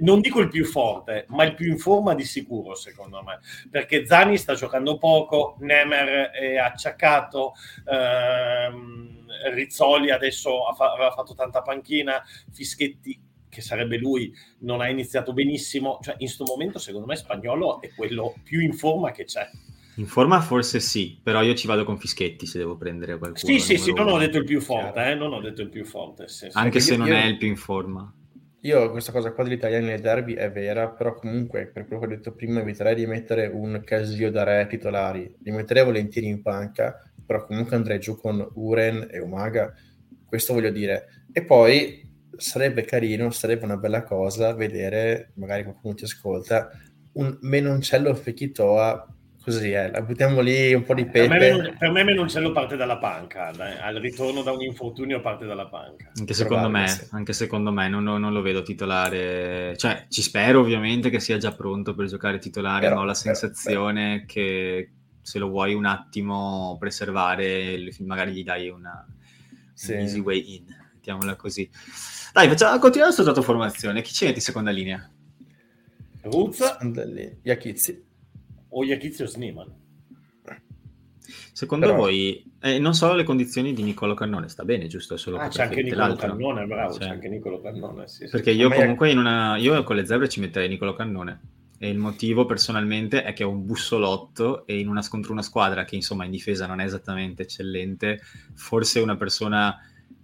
non dico il più forte, ma il più in forma di sicuro secondo me, perché Zani sta giocando poco, Nemer è acciaccato, ehm, Rizzoli adesso ha, fa- ha fatto tanta panchina, Fischetti che sarebbe lui, non ha iniziato benissimo. Cioè, in questo momento, secondo me, Spagnolo è quello più in forma che c'è. In forma forse sì, però io ci vado con Fischetti se devo prendere qualcuno. Sì, sì, sì, non ho detto il più forte, eh, non ho detto il più forte. Sì, Anche se io, non io... è il più in forma. io questa cosa qua degli italiani nei derby è vera, però comunque per quello che ho detto prima eviterei di mettere un Casillo da re titolari, li metterei volentieri in panca, però comunque andrei giù con Uren e Umaga, questo voglio dire. E poi sarebbe carino, sarebbe una bella cosa vedere, magari qualcuno ti ascolta, un Menoncello Fechitoa così è, la buttiamo lì un po' di pepe. Per me, per me Menoncello parte dalla panca, dai. al ritorno da un infortunio parte dalla panca. Anche secondo me, anche secondo me non, non, lo vedo titolare, cioè ci spero ovviamente che sia già pronto per giocare titolare, però, ma ho la sensazione però, che se lo vuoi un attimo preservare, magari gli dai una, sì. un easy way in, mettiamola così. Dai, facciamo, continuiamo la sua formazione. Chi c'è di seconda linea? Ruzza, Iachizzi o Iachizzi o Sneeman. Secondo Però... voi, eh, non solo le condizioni di Nicolo Cannone, sta bene, giusto? Solo ah, c'è anche Nicolo Cannone, bravo, cioè... c'è anche Nicolo Cannone. Sì, Perché io comunque in una... Io con le zebre ci metterei Nicolo Cannone. E il motivo personalmente è che è un bussolotto e in una, contro una squadra che insomma in difesa non è esattamente eccellente, forse una persona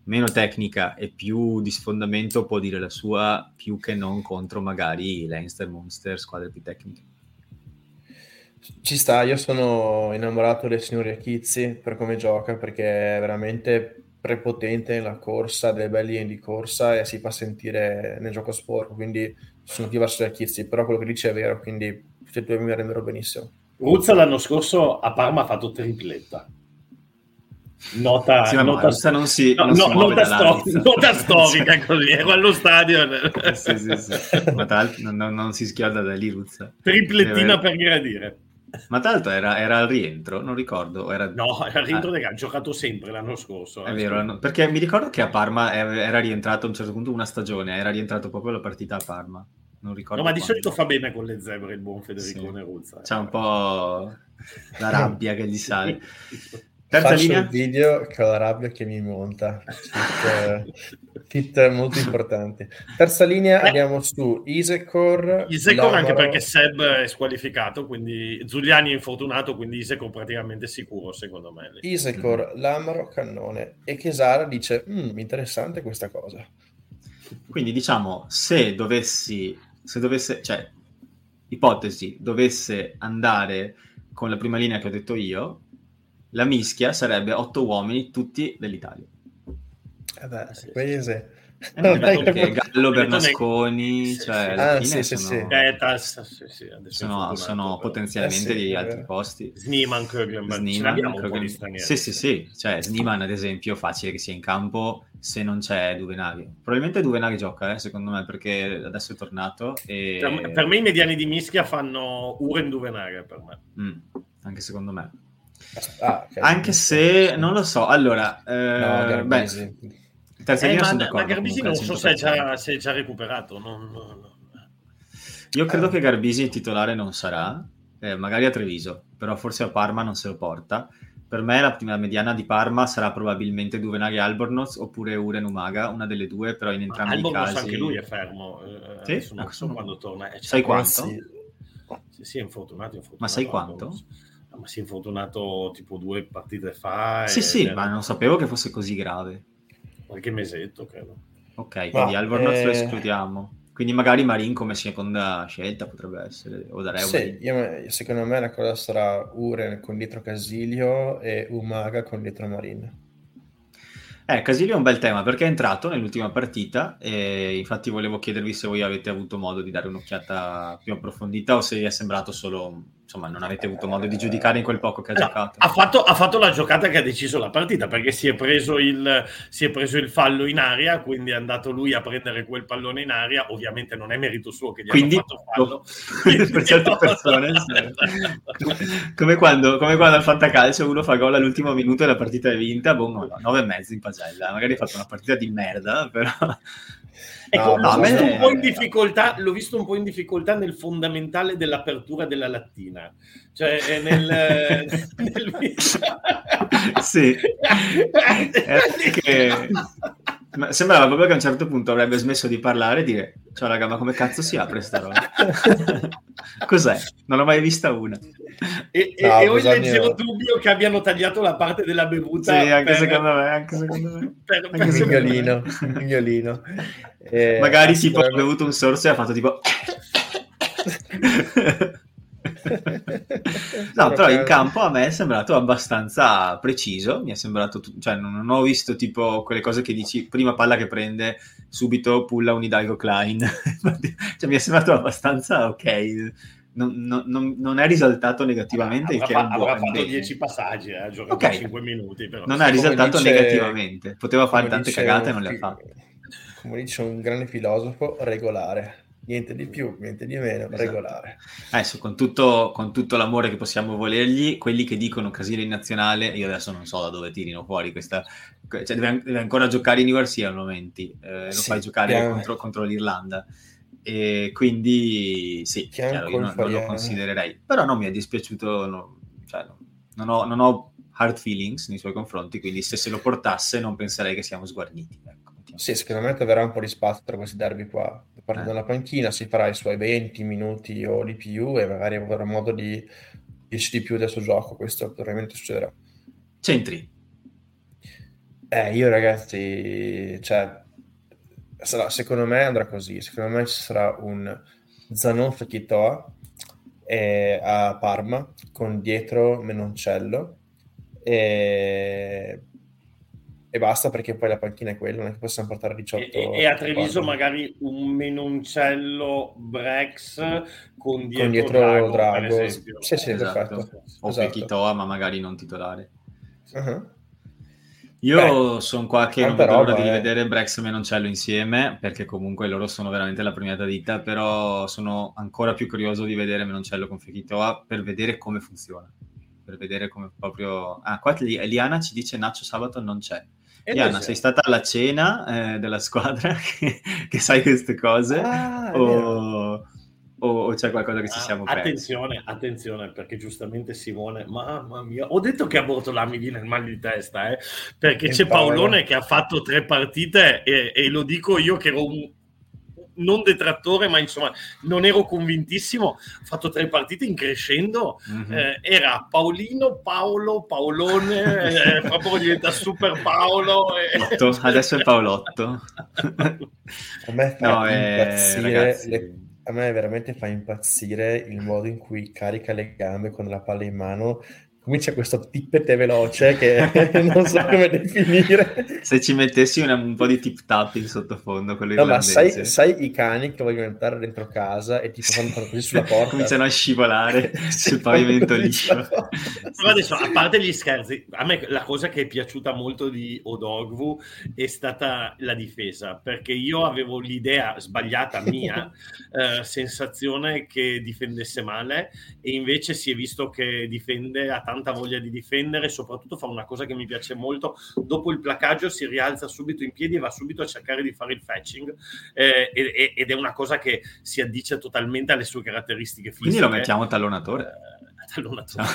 meno tecnica e più di sfondamento può dire la sua più che non contro magari Leinster, Munster, squadre più tecniche. Ci sta, io sono innamorato del signor Iachizzi per come gioca perché è veramente prepotente nella corsa, delle belle linee di corsa e si fa sentire nel gioco sporco, quindi sono più verso Iachizzi, però quello che dice è vero, quindi tutti e due mi renderò benissimo. Ruzza l'anno scorso a Parma ha fatto tripletta. Nota, sì, nota, non si, no, non no, si nota, sto- nota storica *laughs* così, ero allo stadio. sì, sì, sì. Ma tra l'altro non, non, si schioda da lì Ruzza. Triplettina per gradire. Ma tra l'altro era, era, al rientro, non ricordo. Era... No, era al rientro, ah. ha giocato sempre l'anno scorso. È vero, l'anno... perché mi ricordo che a Parma era rientrato a un certo punto una stagione, era rientrato proprio la partita a Parma. Non ricordo. No, ma di solito fa bene con le zebre il buon Federico sì. Ruzza. C'è un po' la rabbia che gli sale. *laughs* Terza Faccio linea? il video che ho la rabbia che mi monta. Fit, *laughs* molto importanti. Terza linea eh. andiamo su Isecor. Isecor anche perché Seb è squalificato, quindi Giuliani è infortunato, quindi Isecor praticamente sicuro secondo me. Isecor, mm. Lamaro, Cannone e Chesara dice mm, interessante questa cosa. Quindi diciamo se dovessi, se dovesse, cioè ipotesi, dovesse andare con la prima linea che ho detto io, la mischia sarebbe otto uomini, tutti dell'Italia. Eh beh, sì, paese. Eh, perché *laughs* Gallo, Bernasconi, sì, cioè, sì. Ah, sì, sì, sono, sì, sì, sono, sono potenzialmente eh, di altri posti. Sniman, Sniman Sì, sì, sì, cioè Sniman ad esempio facile che sia in campo se non c'è Duvenari. Probabilmente Duvenari gioca, eh, secondo me, perché adesso è tornato. E... Per, per, me i mediani di mischia fanno Uren Duvenari, per me. Mm, anche secondo me. Ah, okay. Anche se non lo so, allora, eh, no, beh, terza eh, ma, ma Garbisi non so se è, già, se è già recuperato. Non, non... Io credo eh. che Garbisi titolare non sarà, eh, magari a Treviso, però forse a Parma non se lo porta. Per me la prima mediana di Parma sarà probabilmente Duvenari Albornoz oppure Uren Umaga, una delle due, però in entrambi Albornoz i casi... anche lui è fermo, eh, sì? non so quando torna. Eh, sai quanto? Sì, sì, è infortunato, è infortunato. Ma sai quanto? Albornoz ma si è infortunato tipo due partite fa. Sì, sì, era... ma non sapevo che fosse così grave. Qualche mesetto, credo. Ok, quindi Albornoz eh... lo escludiamo. Quindi magari Marin come seconda scelta potrebbe essere, o da Sì, io, secondo me la cosa sarà Uren con dietro Casilio e Umaga con dietro Marin. Eh, Casilio è un bel tema perché è entrato nell'ultima partita e infatti volevo chiedervi se voi avete avuto modo di dare un'occhiata più approfondita o se vi è sembrato solo insomma, non avete avuto modo di giudicare in quel poco che ha no, giocato. Ha fatto, ha fatto, la giocata che ha deciso la partita perché si è, preso il, si è preso il fallo in aria, quindi è andato lui a prendere quel pallone in aria. Ovviamente non è merito suo che gli quindi, fatto fallo. *laughs* per certe persone, come, quando, come quando al fantacalcio uno fa gol all'ultimo minuto e la partita è vinta, boh, no, nove e mezzo in pagella. Magari ha fatto una partita di merda, però Ecco, no, l'ho, visto me... l'ho, visto un po' in difficoltà nel fondamentale dell'apertura della lattina, cioè nel... *laughs* nel... sì, *laughs* che... Ma sembrava proprio che a un certo punto avrebbe smesso di parlare e dire ciao raga ma come cazzo si apre sta roba? *laughs* Cos'è? Non l'ho mai vista una. E, no, e ho il leggero dubbio che abbiano tagliato la parte della bevuta. Sì, anche per... secondo me, anche secondo me. *laughs* Per, per un migliolino, un *laughs* migliolino. Eh, Magari tipo ha bevuto un sorso e ha fatto tipo... *laughs* no, però in campo a me è sembrato abbastanza preciso, mi è sembrato, cioè non, ho visto tipo quelle cose che dici, prima palla che prende, subito pulla un Hidalgo Klein, *laughs* cioè mi è sembrato abbastanza ok, non, non, non è risaltato negativamente. Avrà, fa, avrà fatto 10 passaggi, eh, ha giocato okay. 5 minuti. Però. Non è risaltato dice, negativamente, poteva fare tante cagate e non le ha fatte. Come dice un grande filosofo, regolare niente di più, niente di meno, esatto. regolare. Adesso, con tutto, con tutto, l'amore che possiamo volergli, quelli che dicono Casile in nazionale, io adesso non so da dove tirino fuori questa... Cioè, deve, deve ancora giocare in Universi al momento, eh, lo sì, fai giocare contro, contro, l'Irlanda. E quindi sì, chiaro, io non, non, lo considererei. Però non mi è dispiaciuto, no, cioè, no, non, ho, non ho hard feelings nei suoi confronti, quindi se se lo portasse non penserei che siamo sguarniti. Ecco. Sì, secondo me troverà un po' di spazio tra questi derby qua. Parte eh. dalla panchina, si farà i suoi 20 minuti o di più e magari avrà modo di dirci di più del suo gioco. Questo probabilmente succederà. Centri. Eh, io ragazzi, cioè, sarà, secondo me andrà così. Secondo me ci sarà un Zanon Fekitoa eh, a Parma con dietro Menoncello e e basta perché poi la panchina è quella, non è che possiamo portare 18. E, e a Treviso magari un menoncello Brex con dietro, con dietro Drago, Drago. Sì, sì, esatto. perfetto. O esatto. Pechitoa, ma magari non titolare. Uh-huh. Io sono qua che non vedo l'ora di eh. vedere Brex e Menoncello insieme, perché comunque loro sono veramente la premiata ditta, però sono ancora più curioso di vedere Menoncello con Fekitoa per vedere come funziona. Per vedere come proprio... Ah, qua Eliana ci dice Nacho sabato non c'è. Diana, sei stata alla cena eh, della squadra *laughs* che, che, sai queste cose? Ah, o, o, o, c'è qualcosa che ci ah, siamo persi? Attenzione, attenzione, perché giustamente Simone, mamma mia, ho detto che a Bortolà mi viene il mal di testa, eh, perché c'è Paolone che ha fatto tre partite e, e lo dico io che ero un, non detrattore, ma insomma non ero convintissimo. Ho fatto tre partite in crescendo. Mm-hmm. Eh, era Paolino, Paolo, Paolone, *laughs* eh, proprio diventa Super Paolo. E... adesso è Paolotto. *laughs* a me fa no, impazzire. Eh, le... A me veramente fa impazzire il modo in cui carica le gambe con la palla in mano comincia questo tippete veloce che *laughs* non so come definire. Se ci mettessi una, un po' di tip tap in sottofondo, quello no, ma sai, sai, i cani che vogliono entrare dentro casa e tipo fanno così sulla porta? Cominciano a scivolare *laughs* sul pavimento liscio. *laughs* Però adesso, a parte gli scherzi, a me la cosa che è piaciuta molto di Odogwu è stata la difesa, perché io avevo l'idea sbagliata mia, eh, sensazione che difendesse male e invece si è visto che difende a tanta voglia di difendere, soprattutto fa una cosa che mi piace molto, dopo il placaggio si rialza subito in piedi e va subito a cercare di fare il fetching eh, ed è una cosa che si addice totalmente alle sue caratteristiche fisiche. Quindi lo mettiamo tallonatore. Eh, tallonatore.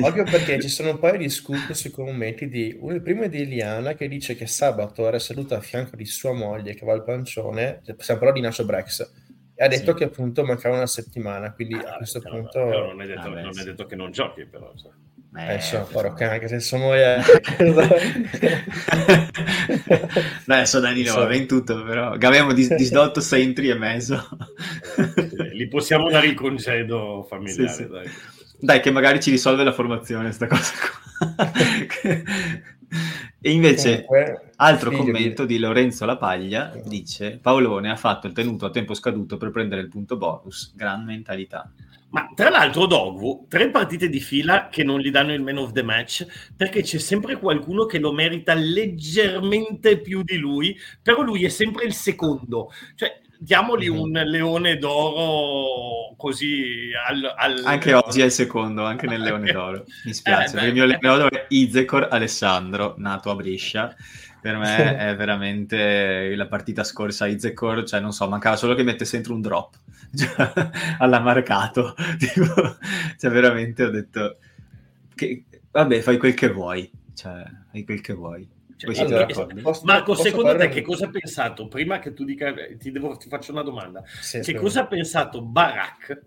Proprio *laughs* *laughs* perché ci sono un paio di scoop sui commenti di uno, il primo è di Eliana che dice che sabato era seduta a fianco di sua moglie che va al pancione, stiamo parlando di Nacho Brex e ha detto sì. che appunto mancava una settimana, quindi ah, a questo però, punto... Però non, è detto, ah, beh, non sì. è detto, che non giochi, però... Cioè. Eh, so, porco cane, anche se sono io... Beh, so Danilo, va in tutto, però... Abbiamo dis- *laughs* disdotto centri e mezzo. Li possiamo dare il concedo familiare, sì, sì. dai. Dai, che magari ci risolve la formazione, sta cosa qua. *laughs* *laughs* E invece, Comunque, altro commento di... di... Lorenzo Lapaglia dice: Paolone ha fatto il tenuto a tempo scaduto per prendere il punto bonus. Gran mentalità. Ma tra l'altro, Dogwu, tre partite di fila che non gli danno il man of the match perché c'è sempre qualcuno che lo merita leggermente più di lui, però lui è sempre il secondo. Cioè, diamogli mm-hmm. un leone d'oro così al, al... anche oggi è il secondo anche nel leone *laughs* d'oro. Mi spiace eh, il mio leone d'oro è Izekor Alessandro nato a Brescia. Per me *laughs* è veramente la partita scorsa Izekor cioè non so mancava solo che mettesse dentro un drop *laughs* cioè, alla marcato tipo, cioè veramente ho detto che, vabbè fai quel che vuoi cioè fai quel che vuoi Cioè, allora, posso, Marco, posso secondo te che cosa ha pensato? Prima che tu dica, ti, devo, ti faccio una domanda. Sì, che cosa ha pensato Barack,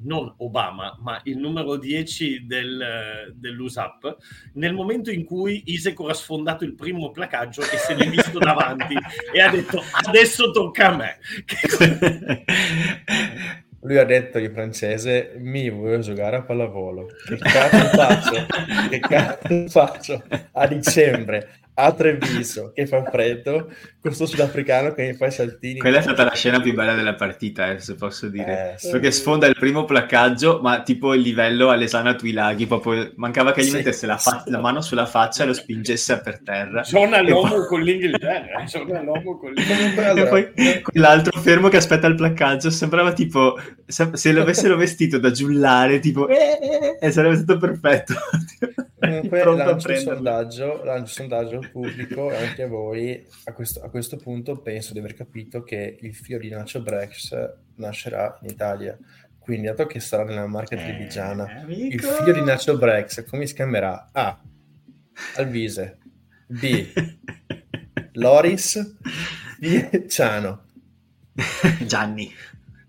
non Obama, ma il numero 10 del, dell'USAP, nel momento in cui Isecor ha sfondato il primo placaggio e se l'è visto davanti *laughs* e ha detto adesso tocca a me. *laughs* Lui ha detto in francese, mi voglio giocare a pallavolo. Che cazzo faccio? che cazzo faccio a dicembre? A Treviso che fa freddo, questo sudafricano che mi fa i saltini. Quella è stata la scena più bella della partita, eh, se posso dire. Eh, Perché sì. sfonda il primo placcaggio, ma tipo il livello Alesana Tuilaghi, proprio mancava che gli sì, mettesse la, fa- la, mano sulla faccia e lo spingesse per terra. Suona l'uomo poi... con l'Inghilterra, suona l'uomo con l'Inghilterra. *laughs* e poi quell'altro fermo che aspetta il placcaggio sembrava tipo se, se l'avessero *laughs* vestito da giullare, tipo eh, eh, e sarebbe stato perfetto. Comunque *laughs* lancio un sondaggio, lancio un sondaggio pubblico e anche a voi a questo, a questo, punto penso di aver capito che il figlio di Nacho Brex nascerà in Italia quindi dato che sarà nella marca eh, trevigiana il figlio di Nacho Brex come si chiamerà? A. Alvise B. *laughs* Loris D. Ciano Gianni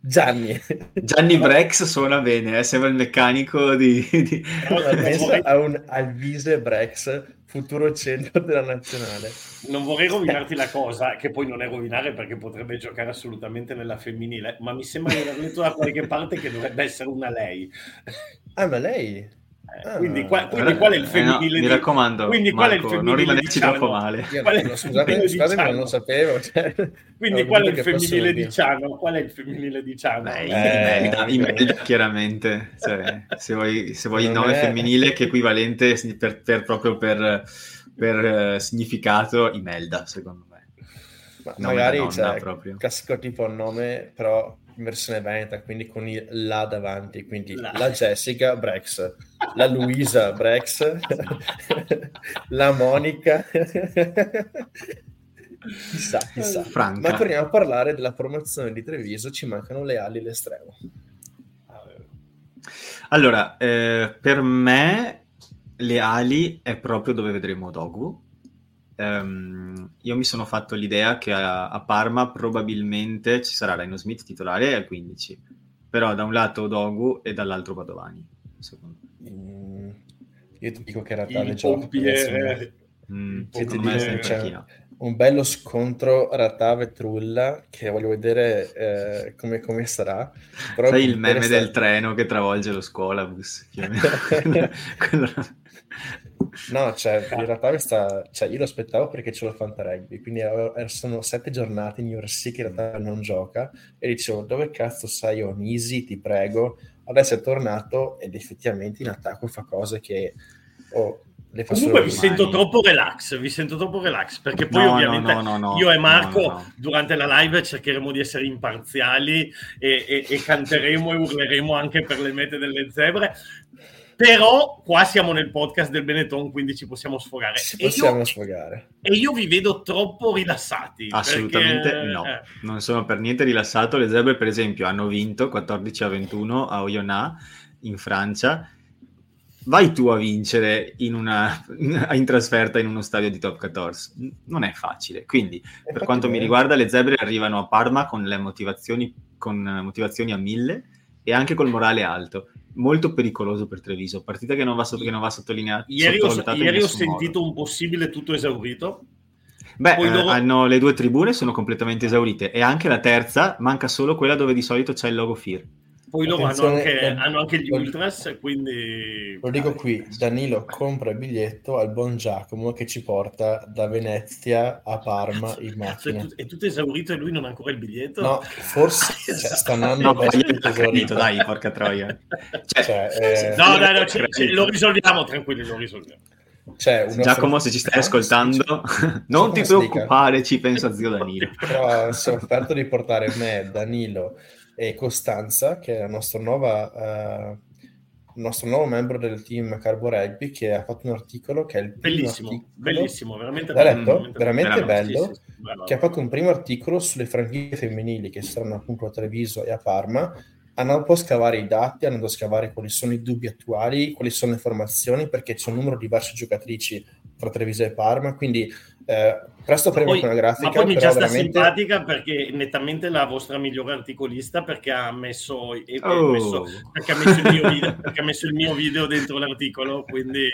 Gianni. Gianni Brex suona bene, eh? sembra il meccanico di... di... pensa a un Alvise Brex, futuro centro della nazionale. Non vorrei rovinarti la cosa, che poi non è rovinare perché potrebbe giocare assolutamente nella femminile, ma mi sembra di aver letto da qualche parte che dovrebbe essere una lei. Ah, ma lei? Ah, quindi, qua, quindi qual è il femminile? Eh no, mi raccomando, quindi qual Marco, è il femminile non rimanerci troppo male. Qual è il scusate, scusate ma non lo sapevo. Cioè, quindi qual è il femminile di Ciano? Qual è il femminile di Ciano? Beh, eh, Imelda, Imelda chiaramente. Cioè, se vuoi, se vuoi il nome è... femminile che è equivalente per, per, proprio per, per uh, significato, Imelda, secondo me. Ma magari c'è cioè, classico tipo nome, però in versione veneta, quindi con il la davanti, quindi la, la Jessica Brex, la Luisa Brex, *laughs* la Monica. chissà, chissà. Franca. Ma torniamo a parlare della formazione di Treviso, ci mancano le ali l'estremo. Allora, eh, per me le ali è proprio dove vedremo Dogu Um, io mi sono fatto l'idea che a, a, Parma probabilmente ci sarà Rhino Smith titolare al 15, però da un lato Dogu e dall'altro Padovani, secondo me. Mm, io ti dico che era tale gioco. Mm, secondo me è cioè, un bello scontro Ratave-Trulla che voglio vedere eh, come, come, sarà. Però Sai il meme del treno che travolge lo scuolabus? *laughs* Quello... No, cioè, in realtà questa, cioè, io lo aspettavo perché c'è lo Fanta Rugby, quindi sono sette giornate in URC che in realtà non gioca e dicevo dove cazzo sai Onisi, ti prego. Adesso è tornato ed effettivamente in attacco fa cose che oh, le fa Comunque vi sento troppo relax, vi sento troppo relax perché poi no, ovviamente no, no, io e Marco durante la live cercheremo di essere imparziali e, e, e canteremo e urleremo anche per le mete delle zebre però qua siamo nel podcast del Benetton, quindi ci possiamo sfogare. Ci possiamo io, sfogare. E io vi vedo troppo rilassati. Assolutamente perché... no, eh. non sono per niente rilassato. Le zebre, per esempio, hanno vinto 14 a 21 a Oyonnax in Francia. Vai tu a vincere in, una, *laughs* in trasferta in uno stadio di top 14. Non è facile. Quindi, è per quanto mi riguarda, le zebre arrivano a Parma con le motivazioni, con motivazioni a mille e anche col morale alto molto pericoloso per Treviso, partita che non va, sotto, che non va sottolineata. Ieri, ho, ieri ho sentito modo. un possibile tutto esaurito. Beh, eh, loro... hanno le due tribune, sono completamente esaurite e anche la terza, manca solo quella dove di solito c'è il logo FIR. Poi loro hanno anche, eh, hanno anche, gli ultras, quindi... Lo dico qui, Danilo compra il biglietto al buon Giacomo che ci porta da Venezia a Parma in macchina. È, tut- è tutto esaurito e lui non ha ancora il biglietto? No, forse *laughs* cioè, sta andando no, esaurito. Dai, porca troia. Cioè, cioè, eh... No, dai, no, c- c- lo risolviamo, tranquilli, lo risolviamo. Cioè, Giacomo, se ci stai ascoltando, *laughs* non ti preoccupare, ci pensa zio Danilo. Però si è offerto di portare me, Danilo e Costanza, che è la nostra nuova, uh, il nostro nuovo membro del team Carbo Rugby, che ha fatto un articolo che è il bellissimo, articolo, bellissimo, veramente, bello, veramente, veramente bello, sì, sì, sì, che ha fatto un primo articolo sulle franchigie femminili che saranno appunto a Treviso e a Parma. Hanno un po' scavare i dati, hanno a scavare quali sono i dubbi attuali, quali sono le formazioni, perché c'è un numero diverso di giocatrici tra Treviso e Parma, quindi Eh, presto faremo poi, una grafica. Ma poi mi già sta veramente... simpatica perché è nettamente la vostra migliore articolista perché ha messo, oh. messo, perché ha messo, il, mio video, perché ha messo il mio video dentro l'articolo, quindi,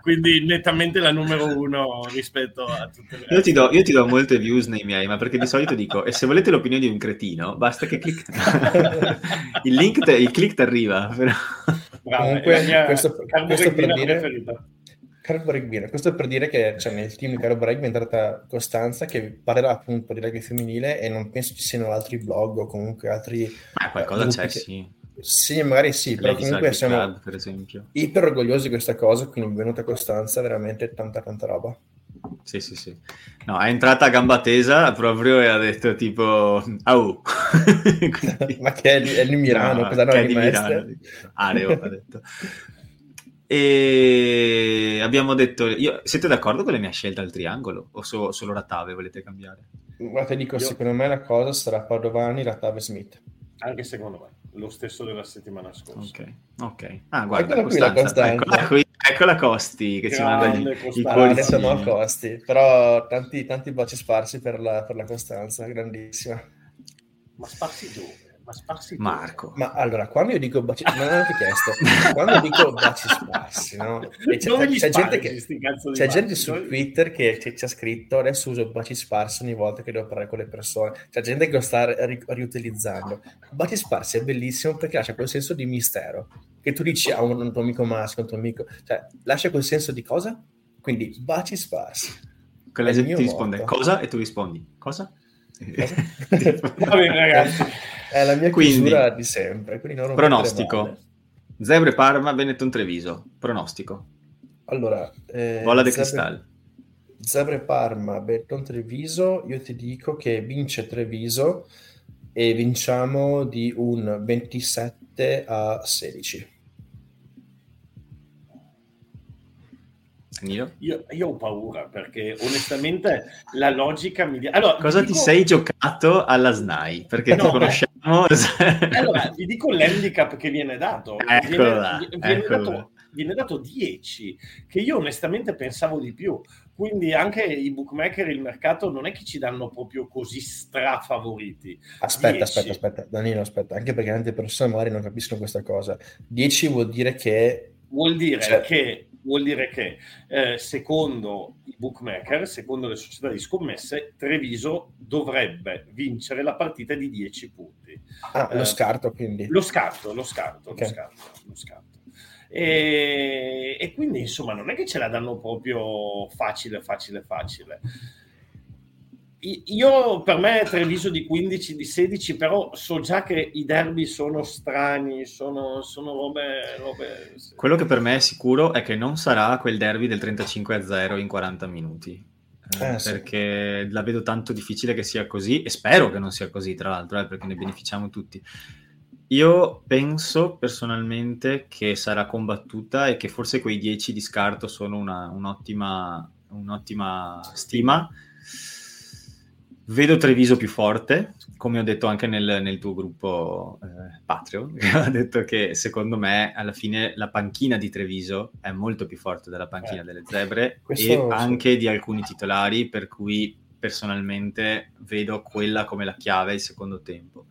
quindi, nettamente la numero uno rispetto a tutte le io ti, do, io ti do molte views nei miei, ma perché di solito dico, e se volete l'opinione di un cretino, basta che clic... *laughs* il link, te, il click ti arriva. Però... Bravo, Comunque, mia, questo, questo per dire... Preferita. Caro Bregbine, questo è per dire che cioè, nel team di Caro Breg è entrata Costanza che parlerà appunto di rugby femminile e non penso ci siano altri blog o comunque altri... Ma qualcosa c'è, che... sì. Sì, magari sì, però Ladies comunque siamo Club, per esempio. iper orgogliosi di questa cosa, quindi benvenuta Costanza, veramente tanta tanta roba. Sì, sì, sì. No, è entrata a gamba tesa proprio e ha detto tipo, au. Quindi... *laughs* Ma che è, è il Milano, no, cosa no, che è di Milano. Areo, ha detto. *laughs* E abbiamo detto, io, siete d'accordo con la mia scelta al triangolo o so, solo Rattave volete cambiare? Guarda, dico, Io- secondo me la cosa sarà Padovani, Rattave Smith. Anche secondo me, lo stesso della settimana scorsa. Ok, ok. Ah, guarda, Eccola qui la Costanza, Costanza. eccola, qui, eccola Costi che ci manda Grande gli, i Costanza. No a costi, però tanti, tanti baci sparsi per la, per la Costanza, grandissima. Ma sparsi dove? Ma sparsi? Marco. Ma allora, quando io dico baci, non l'ho chiesto, quando dico baci sparsi, no? E c'è, Dove gli c'è gente, che, c'è gente su Dove- Twitter che ci, ha scritto, adesso uso baci sparsi ogni volta che devo parlare con le persone. C'è gente che lo sta ri- riutilizzando. Baci sparsi è bellissimo perché lascia quel senso di mistero, che tu dici a un, un tuo amico maschio, un tuo amico, cioè lascia quel senso di cosa? Quindi baci sparsi. Che la è il gente ti risponde motto. cosa e tu rispondi cosa? Cosa? Va bene, ragazzi. È la mia Quindi, chiusura di sempre. Quindi non rompete le Pronostico. Zebre Parma, Benetton Treviso. Pronostico. Allora, eh, Bolla de Zebre- cristal. Zebre Parma, Benetton Treviso. Io ti dico che vince Treviso e vinciamo di un 27 a 16. Io, io ho paura perché onestamente la logica mi dice... Allora, Cosa ti dico- sei giocato alla SNAI? Perché No, ti conosciamo. *laughs* Allora, vi dico l'handicap che viene dato. Eccolo viene, viene eccolo dato, viene dato 10, che io onestamente pensavo di più. Quindi anche i bookmaker, il mercato, non è che ci danno proprio così strafavoriti. Aspetta, 10. aspetta, aspetta, Danilo, aspetta, anche perché tante persone magari non capiscono questa cosa. 10 vuol dire che Vuol dire Cioè- che, vuol dire che eh, secondo i bookmaker, secondo le società di scommesse, Treviso dovrebbe vincere la partita di 10 punti. ah, lo Eh, scarto, quindi. Lo scarto, lo scarto, Ok. lo scarto, lo scarto. E, e quindi insomma non è che ce la danno proprio facile, facile, facile. Io per me Treviso di 15, di 16, però so già che i derby sono strani, sono, sono robe, robe... Quello che per me è sicuro è che non sarà quel derby del 35 a 0 in 40 minuti. Eh, Eh, sì. perché la vedo tanto difficile che sia così e spero che non sia così, tra l'altro, eh, perché ne beneficiamo tutti. Io penso personalmente che sarà combattuta e che forse quei 10 di scarto sono una- un'ottima, un'ottima stima. Vedo Treviso più forte, come ho detto anche nel, nel tuo gruppo eh, Patreon, *laughs* ha detto che secondo me alla fine la panchina di Treviso è molto più forte della panchina Eh. delle zebre e anche di alcuni titolari, per cui personalmente vedo quella come la chiave il secondo tempo.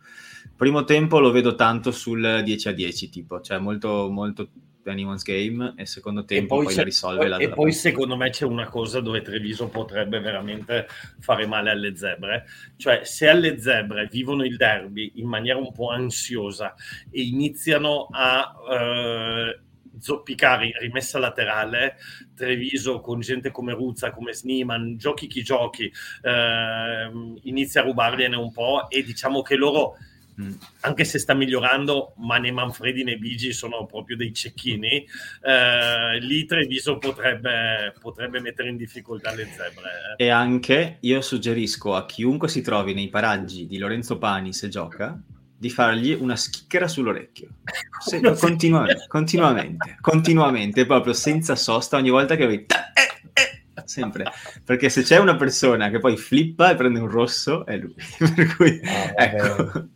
Primo tempo lo vedo tanto sul 10 a 10, tipo, cioè molto, molto anyone's game, e secondo tempo poi, c'è- la risolve la e poi secondo me c'è una cosa dove Treviso potrebbe veramente fare male alle zebre, cioè se alle zebre vivono il derby in maniera un po' ansiosa e iniziano a eh, zoppicare rimessa laterale, Treviso con gente come Ruzza, come Sniman, giochi chi giochi, ehm, inizia a rubargliene un po' e diciamo che loro Mm. anche se sta migliorando, ma né Manfredi né Bigi sono proprio dei cecchini, eh, lì Treviso potrebbe, potrebbe mettere in difficoltà le zebre. eh. E anche io suggerisco a chiunque si trovi nei paraggi di Lorenzo Pani se gioca di fargli una schicchera sull'orecchio. *laughs* Se- continuamente, continuamente, continuamente, proprio senza sosta ogni volta che vedi... ta- eh, eh, Sempre, perché se c'è una persona che poi flippa e prende un rosso è lui. *laughs* per cui, Ah, ecco,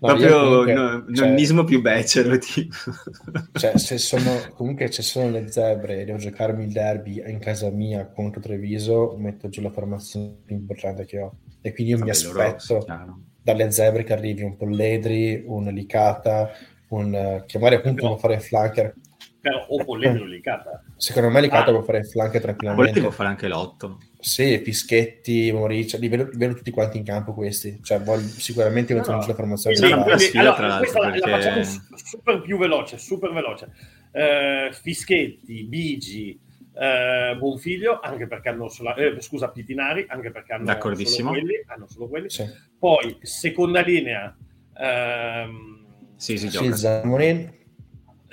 No, Proprio comunque, no, cioè, nonnismo più becero. *laughs* Tipo. Cioè, se sono, comunque se sono le zebre e devo giocarmi il derby in casa mia contro Treviso, metto giù la formazione più importante che ho. E quindi io Vabbè, mi aspetto dalle zebre che arrivi un Polledri, un Licata, un, che magari appunto no. fare flanker però o Polledri o Licata. Secondo me Licata ah. può fare flank tranquillamente. Polledri può fare anche l'otto. Sì, Fischetti, Moricia, li vedo, vedo, tutti quanti in campo questi. Cioè, voglio, sicuramente no, no. la formazione. Quindi, quindi, sfida, allora, questa perché... la, facciamo super più veloce, super veloce. Uh, Fischetti, Bigi, uh, Buonfiglio, anche perché hanno solo, eh, scusa, Pitinari, anche perché hanno solo quelli. Hanno solo quelli. Sì. Poi, seconda linea, um, sì, si gioca. Sì, Zamonin.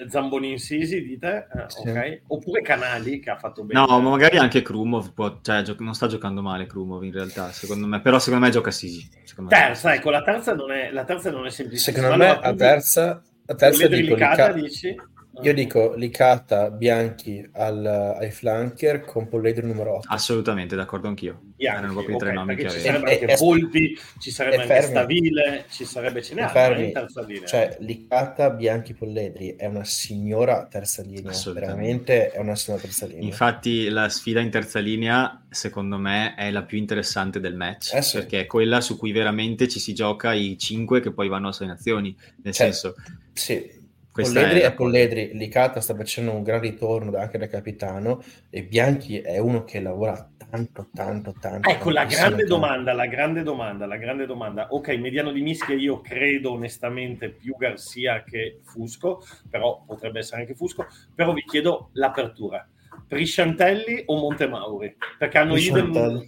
Zamboni Insisi, dite? Eh, sì. ok. Oppure Canali che ha fatto bene. No, ma magari anche Krumov, può, cioè, gio- non sta giocando male Krumov in realtà, secondo me, però secondo me gioca Sisi. Terza, ecco, la terza non è, la terza non è semplice. Secondo me la terza, la terza dico, Licata, dici? Io dico Licata, Bianchi al, ai flanker con Polledri numero 8. Assolutamente, d'accordo anch'io. Bianchi, Erano proprio i tre nomi che ci sarebbe anche e, Volpi, ci sarebbe anche fermi. Stavile, ci sarebbe ce n'è Cioè, Licata, Bianchi, Polledri è una signora terza linea, veramente è una signora terza linea. Infatti la sfida in terza linea, secondo me, è la più interessante del match, eh sì. perché è quella su cui veramente ci si gioca i cinque che poi vanno a sei nazioni, nel cioè, senso... Sì, Polledri è Polledri, Licata sta facendo un gran ritorno anche da capitano e Bianchi è uno che lavora tanto, tanto, tanto. Ecco la grande tanto. domanda, la grande domanda, la grande domanda. Ok, mediano di mischia io credo onestamente più Garcia che Fusco, però potrebbe essere anche Fusco, però vi chiedo l'apertura. Prisciantelli o Montemauri? Perché hanno idem...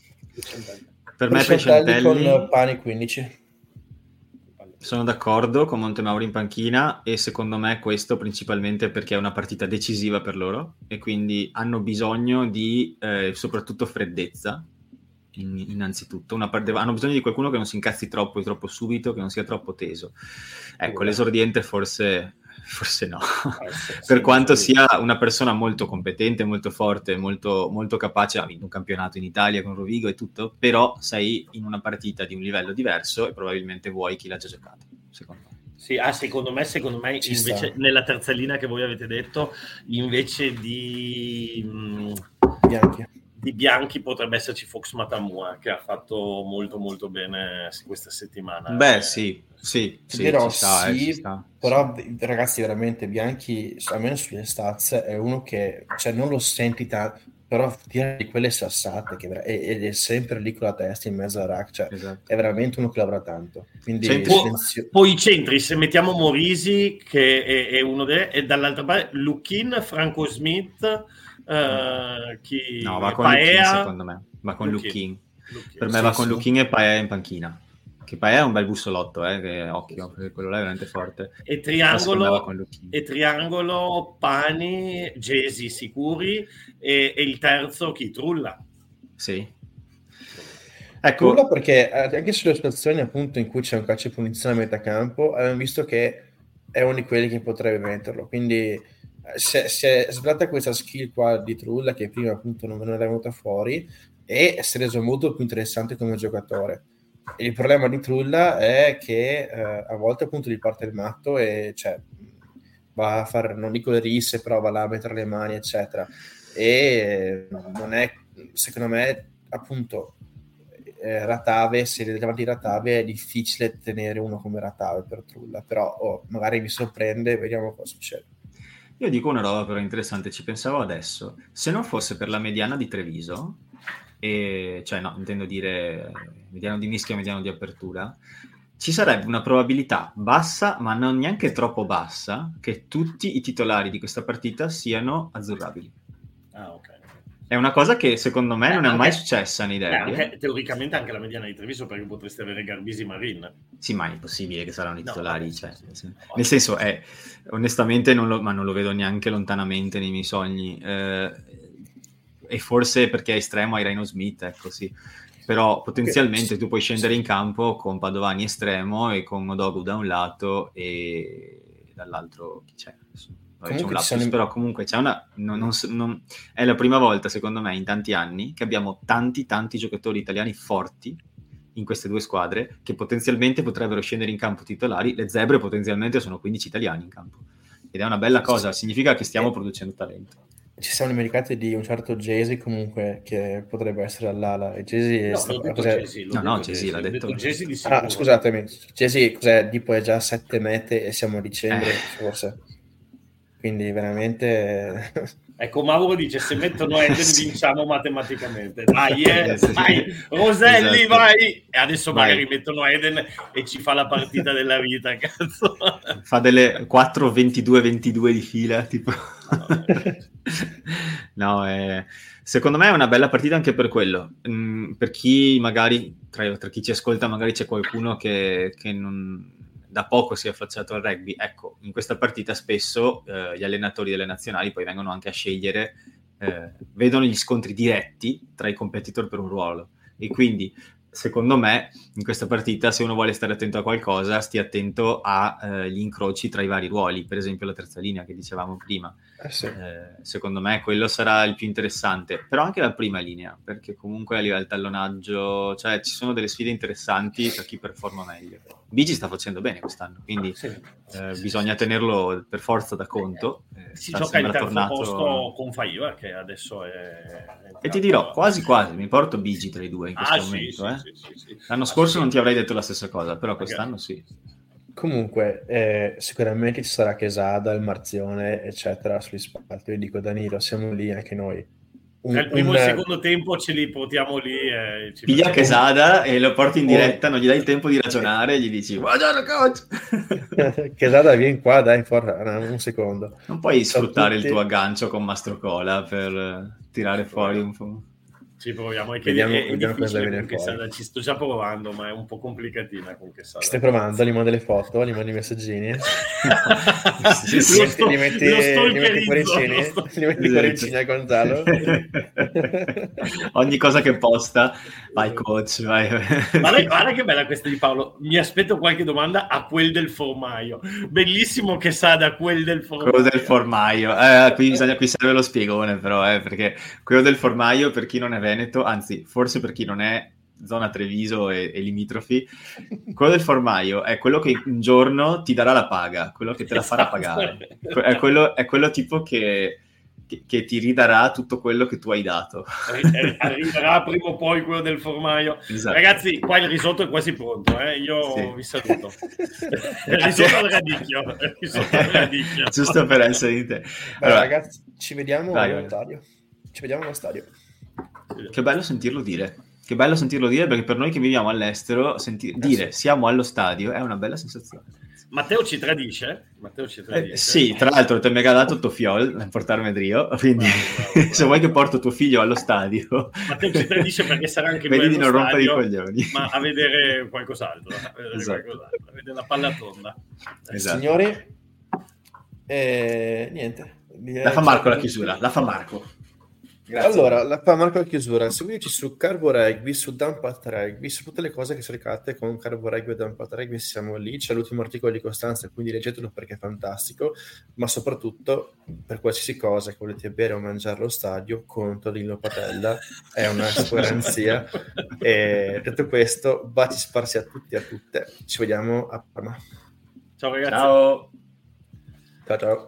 Per me Prisciantelli con Pani 15 sono d'accordo con Montemauri in panchina e secondo me questo principalmente perché è una partita decisiva per loro e quindi hanno bisogno di eh, soprattutto freddezza in, innanzitutto. Una parte, hanno bisogno di qualcuno che non si incazzi troppo troppo subito che non sia troppo teso. Ecco l'esordiente forse forse no, eh, *laughs* per quanto sia una persona molto competente, molto forte, molto, molto capace, ha vinto un campionato in Italia con Rovigo e tutto, però sei in una partita di un livello diverso e probabilmente vuoi chi l'ha già giocato, secondo me. Sì, ah, secondo me, secondo me invece, nella terza linea che voi avete detto, invece di... Mh, Bianchi di Bianchi potrebbe esserci Fox Matamua che ha fatto molto molto bene questa settimana. Beh, sì, sì, sì, dirò, sta, eh, sì però ragazzi veramente Bianchi, almeno sulle stats, è uno che cioè, non lo senti tanto, però tira di quelle sassate che, ed è sempre lì con la testa in mezzo al rack, cioè, esatto. è veramente uno che lavora tanto. Quindi, cioè, silenzio... Poi i centri, se mettiamo Morisi che è, è uno dei... e dall'altra parte Luchin, Franco Smith Uh, chi... No, va con Paea... Luchin, secondo me. Va con Luchin. Per me sì, va con. Luchin e Paea in panchina. Che Paea è un bel bussolotto, eh, che, occhio, perché quello là è veramente forte. E triangolo, e triangolo Pani, Gesi sicuri e, e il terzo chi? Trulla. Sì. Ecco. Trulla perché eh, anche sulle situazioni appunto in cui c'è un calcio di punizione a metà campo, abbiamo visto che è uno di quelli che potrebbe metterlo, quindi è, si è svelata questa skill qua di Trulla che prima appunto non, non era venuta fuori e si è reso molto più interessante come giocatore. Il problema di Trulla è che eh, a volte appunto gli parte il matto e cioè, va a fare, non dico le risse, però va là a mettere le mani, eccetera. E non è, secondo me, appunto, eh, Ratave, se davanti a Ratave è difficile tenere uno come Ratave per Trulla, però oh, magari mi sorprende, vediamo cosa succede. Io dico una roba però interessante, ci pensavo adesso. Se non fosse per la mediana di Treviso, e, cioè no, intendo dire mediano di mischia mediano di apertura, ci sarebbe una probabilità bassa, ma non neanche troppo bassa, che tutti i titolari di questa partita siano azzurrabili. Ah, ok. È una cosa che secondo me eh, non è mai successa nei derby. Eh, anche, teoricamente anche la mediana di Treviso perché potreste avere Garbisi Marin. Sì, ma è impossibile che saranno i titolari. No, cioè, sì. Nel senso, è, onestamente, non lo, ma non lo vedo neanche lontanamente nei miei sogni. Eh, e forse perché è estremo hai Rhino Smith, ecco sì. Però potenzialmente okay. tu puoi scendere in campo con Padovani estremo e con Odogu da un lato e dall'altro chi c'è? Insomma un lapsus, sono... però comunque c'è una, non, non, non, è la prima volta, secondo me, in tanti anni che abbiamo tanti, tanti giocatori italiani forti in queste due squadre che potenzialmente potrebbero scendere in campo titolari, le zebre potenzialmente sono 15 italiani in campo. Ed è una bella cosa, significa che stiamo producendo talento. ci siamo dimenticati di un certo Jay comunque che potrebbe essere all'ala. E Jay no, sta... Jay-Z, no, no, Jay l'ha detto, detto ah, scusatemi Jay cos'è? Tipo è già 7 mete e siamo a dicembre eh. forse quindi veramente *laughs* ecco Mauro dice se mettono Eden sì. vinciamo matematicamente dai eh, vai Roselli esatto. vai e adesso vai. magari mettono Eden e ci fa la partita della vita *laughs* cazzo fa delle 4 22 22 di fila tipo *laughs* no, è... secondo me è una bella partita anche per quello. Mm, per chi magari, tra, tra, chi ci ascolta, magari c'è qualcuno che, che non, da poco si è affacciato al rugby. Ecco, in questa partita spesso eh, gli allenatori delle nazionali poi vengono anche a scegliere, eh, vedono gli scontri diretti tra i competitor per un ruolo. E quindi secondo me, in questa partita, se uno vuole stare attento a qualcosa, stia attento agli eh, incroci tra i vari ruoli, per esempio la terza linea che dicevamo prima. Eh sì. eh, secondo me quello sarà il più interessante, però anche la prima linea, perché comunque a livello del tallonaggio, cioè ci sono delle sfide interessanti per chi performa meglio. Bigi sta facendo bene quest'anno, quindi sì. eh, bisogna tenerlo per forza da conto. Eh, si gioca il terzo tornato... posto con Faiva, che adesso è... è e ti dirò, quasi quasi, mi porto Bigi tra i due in questo ah, momento. Eh. Sì, sì, L'anno scorso non ti avrei detto la stessa cosa, però quest'anno sì. Comunque, eh, sicuramente ci sarà Quesada, il Marzione, eccetera, sugli spalti. Io dico, Danilo, siamo lì anche noi un, Nel primo e secondo tempo ce li portiamo lì. E ci Piglia Quesada e lo porti in oh. diretta, non gli dai il tempo di ragionare gli dici buongiorno coach. *laughs* Quesada vieni qua, dai, forza, un secondo. Non puoi sfruttare tutti... il tuo aggancio con Mastrocola per tirare fuori un po'. Ci proviamo, è che vediamo, è, è vediamo cosa viene fuori. Ci sto già provando, ma è un po' complicatina con Quesada. Stai provando? Gli mando le foto, gli mando i messaggini. *laughs* sì, sì, sto, li metti, li metti cuoricini, sto... li metti *laughs* cuoricini a Gonzalo. *laughs* Ogni cosa che posta, vai coach, vai. guarda, guarda che bella questa di Paolo. Mi aspetto qualche domanda a quel del formaio. Bellissimo che sa da quel del formaio. Quello del formaio. Eh, qui, bisogna, qui serve lo spiegone però, eh, perché quello del formaio, per chi non è Veneto, anzi, forse per chi non è zona Treviso e, e, limitrofi, quello del formaio è quello che un giorno ti darà la paga, quello che te la farà esatto. pagare. È quello, è quello tipo che, che, che, ti ridarà tutto quello che tu hai dato. Arriverà prima o poi quello del formaio. Esatto. Ragazzi, qua il risotto è quasi pronto, eh? io sì. vi saluto. *laughs* il risotto al radicchio. radicchio. Giusto per essere di te. Allora, ragazzi, ci vediamo allo stadio. Ci vediamo allo stadio. Che bello sentirlo dire. Che bello sentirlo dire perché per noi che viviamo all'estero, senti- eh, dire siamo allo stadio è una bella sensazione. Matteo ci tradisce? Matteo ci tradisce. Eh, sì, tra l'altro ti ho megadato tuo fiol a portarmi a Drio, *laughs* quindi bravo, bravo, se vuoi che porto tuo figlio allo stadio... Matteo ci tradisce perché sarà anche Vedi di non rompere i coglioni. Ma a vedere qualcos'altro, a vedere, esatto. qualcos'altro, a vedere la palla tonda. Esatto. Signori, eh, niente. La fa Marco la chiusura, la fa Marco. Grazie. Allora, la Marco la chiusura. Seguiteci su Carbo Rugby, su Dumpat Rugby, su tutte le cose che cercate con Carbo Rugby e Dumpat Rugby siamo lì. C'è l'ultimo articolo di Costanza, quindi leggetelo perché è fantastico. Ma soprattutto, per qualsiasi cosa che volete bere o mangiare allo stadio, con Torino Patella è una *laughs* garanzia. e detto questo, baci sparsi a tutti e a tutte. Ci vediamo a Parma. Ciao ragazzi. Ciao. Ciao ciao.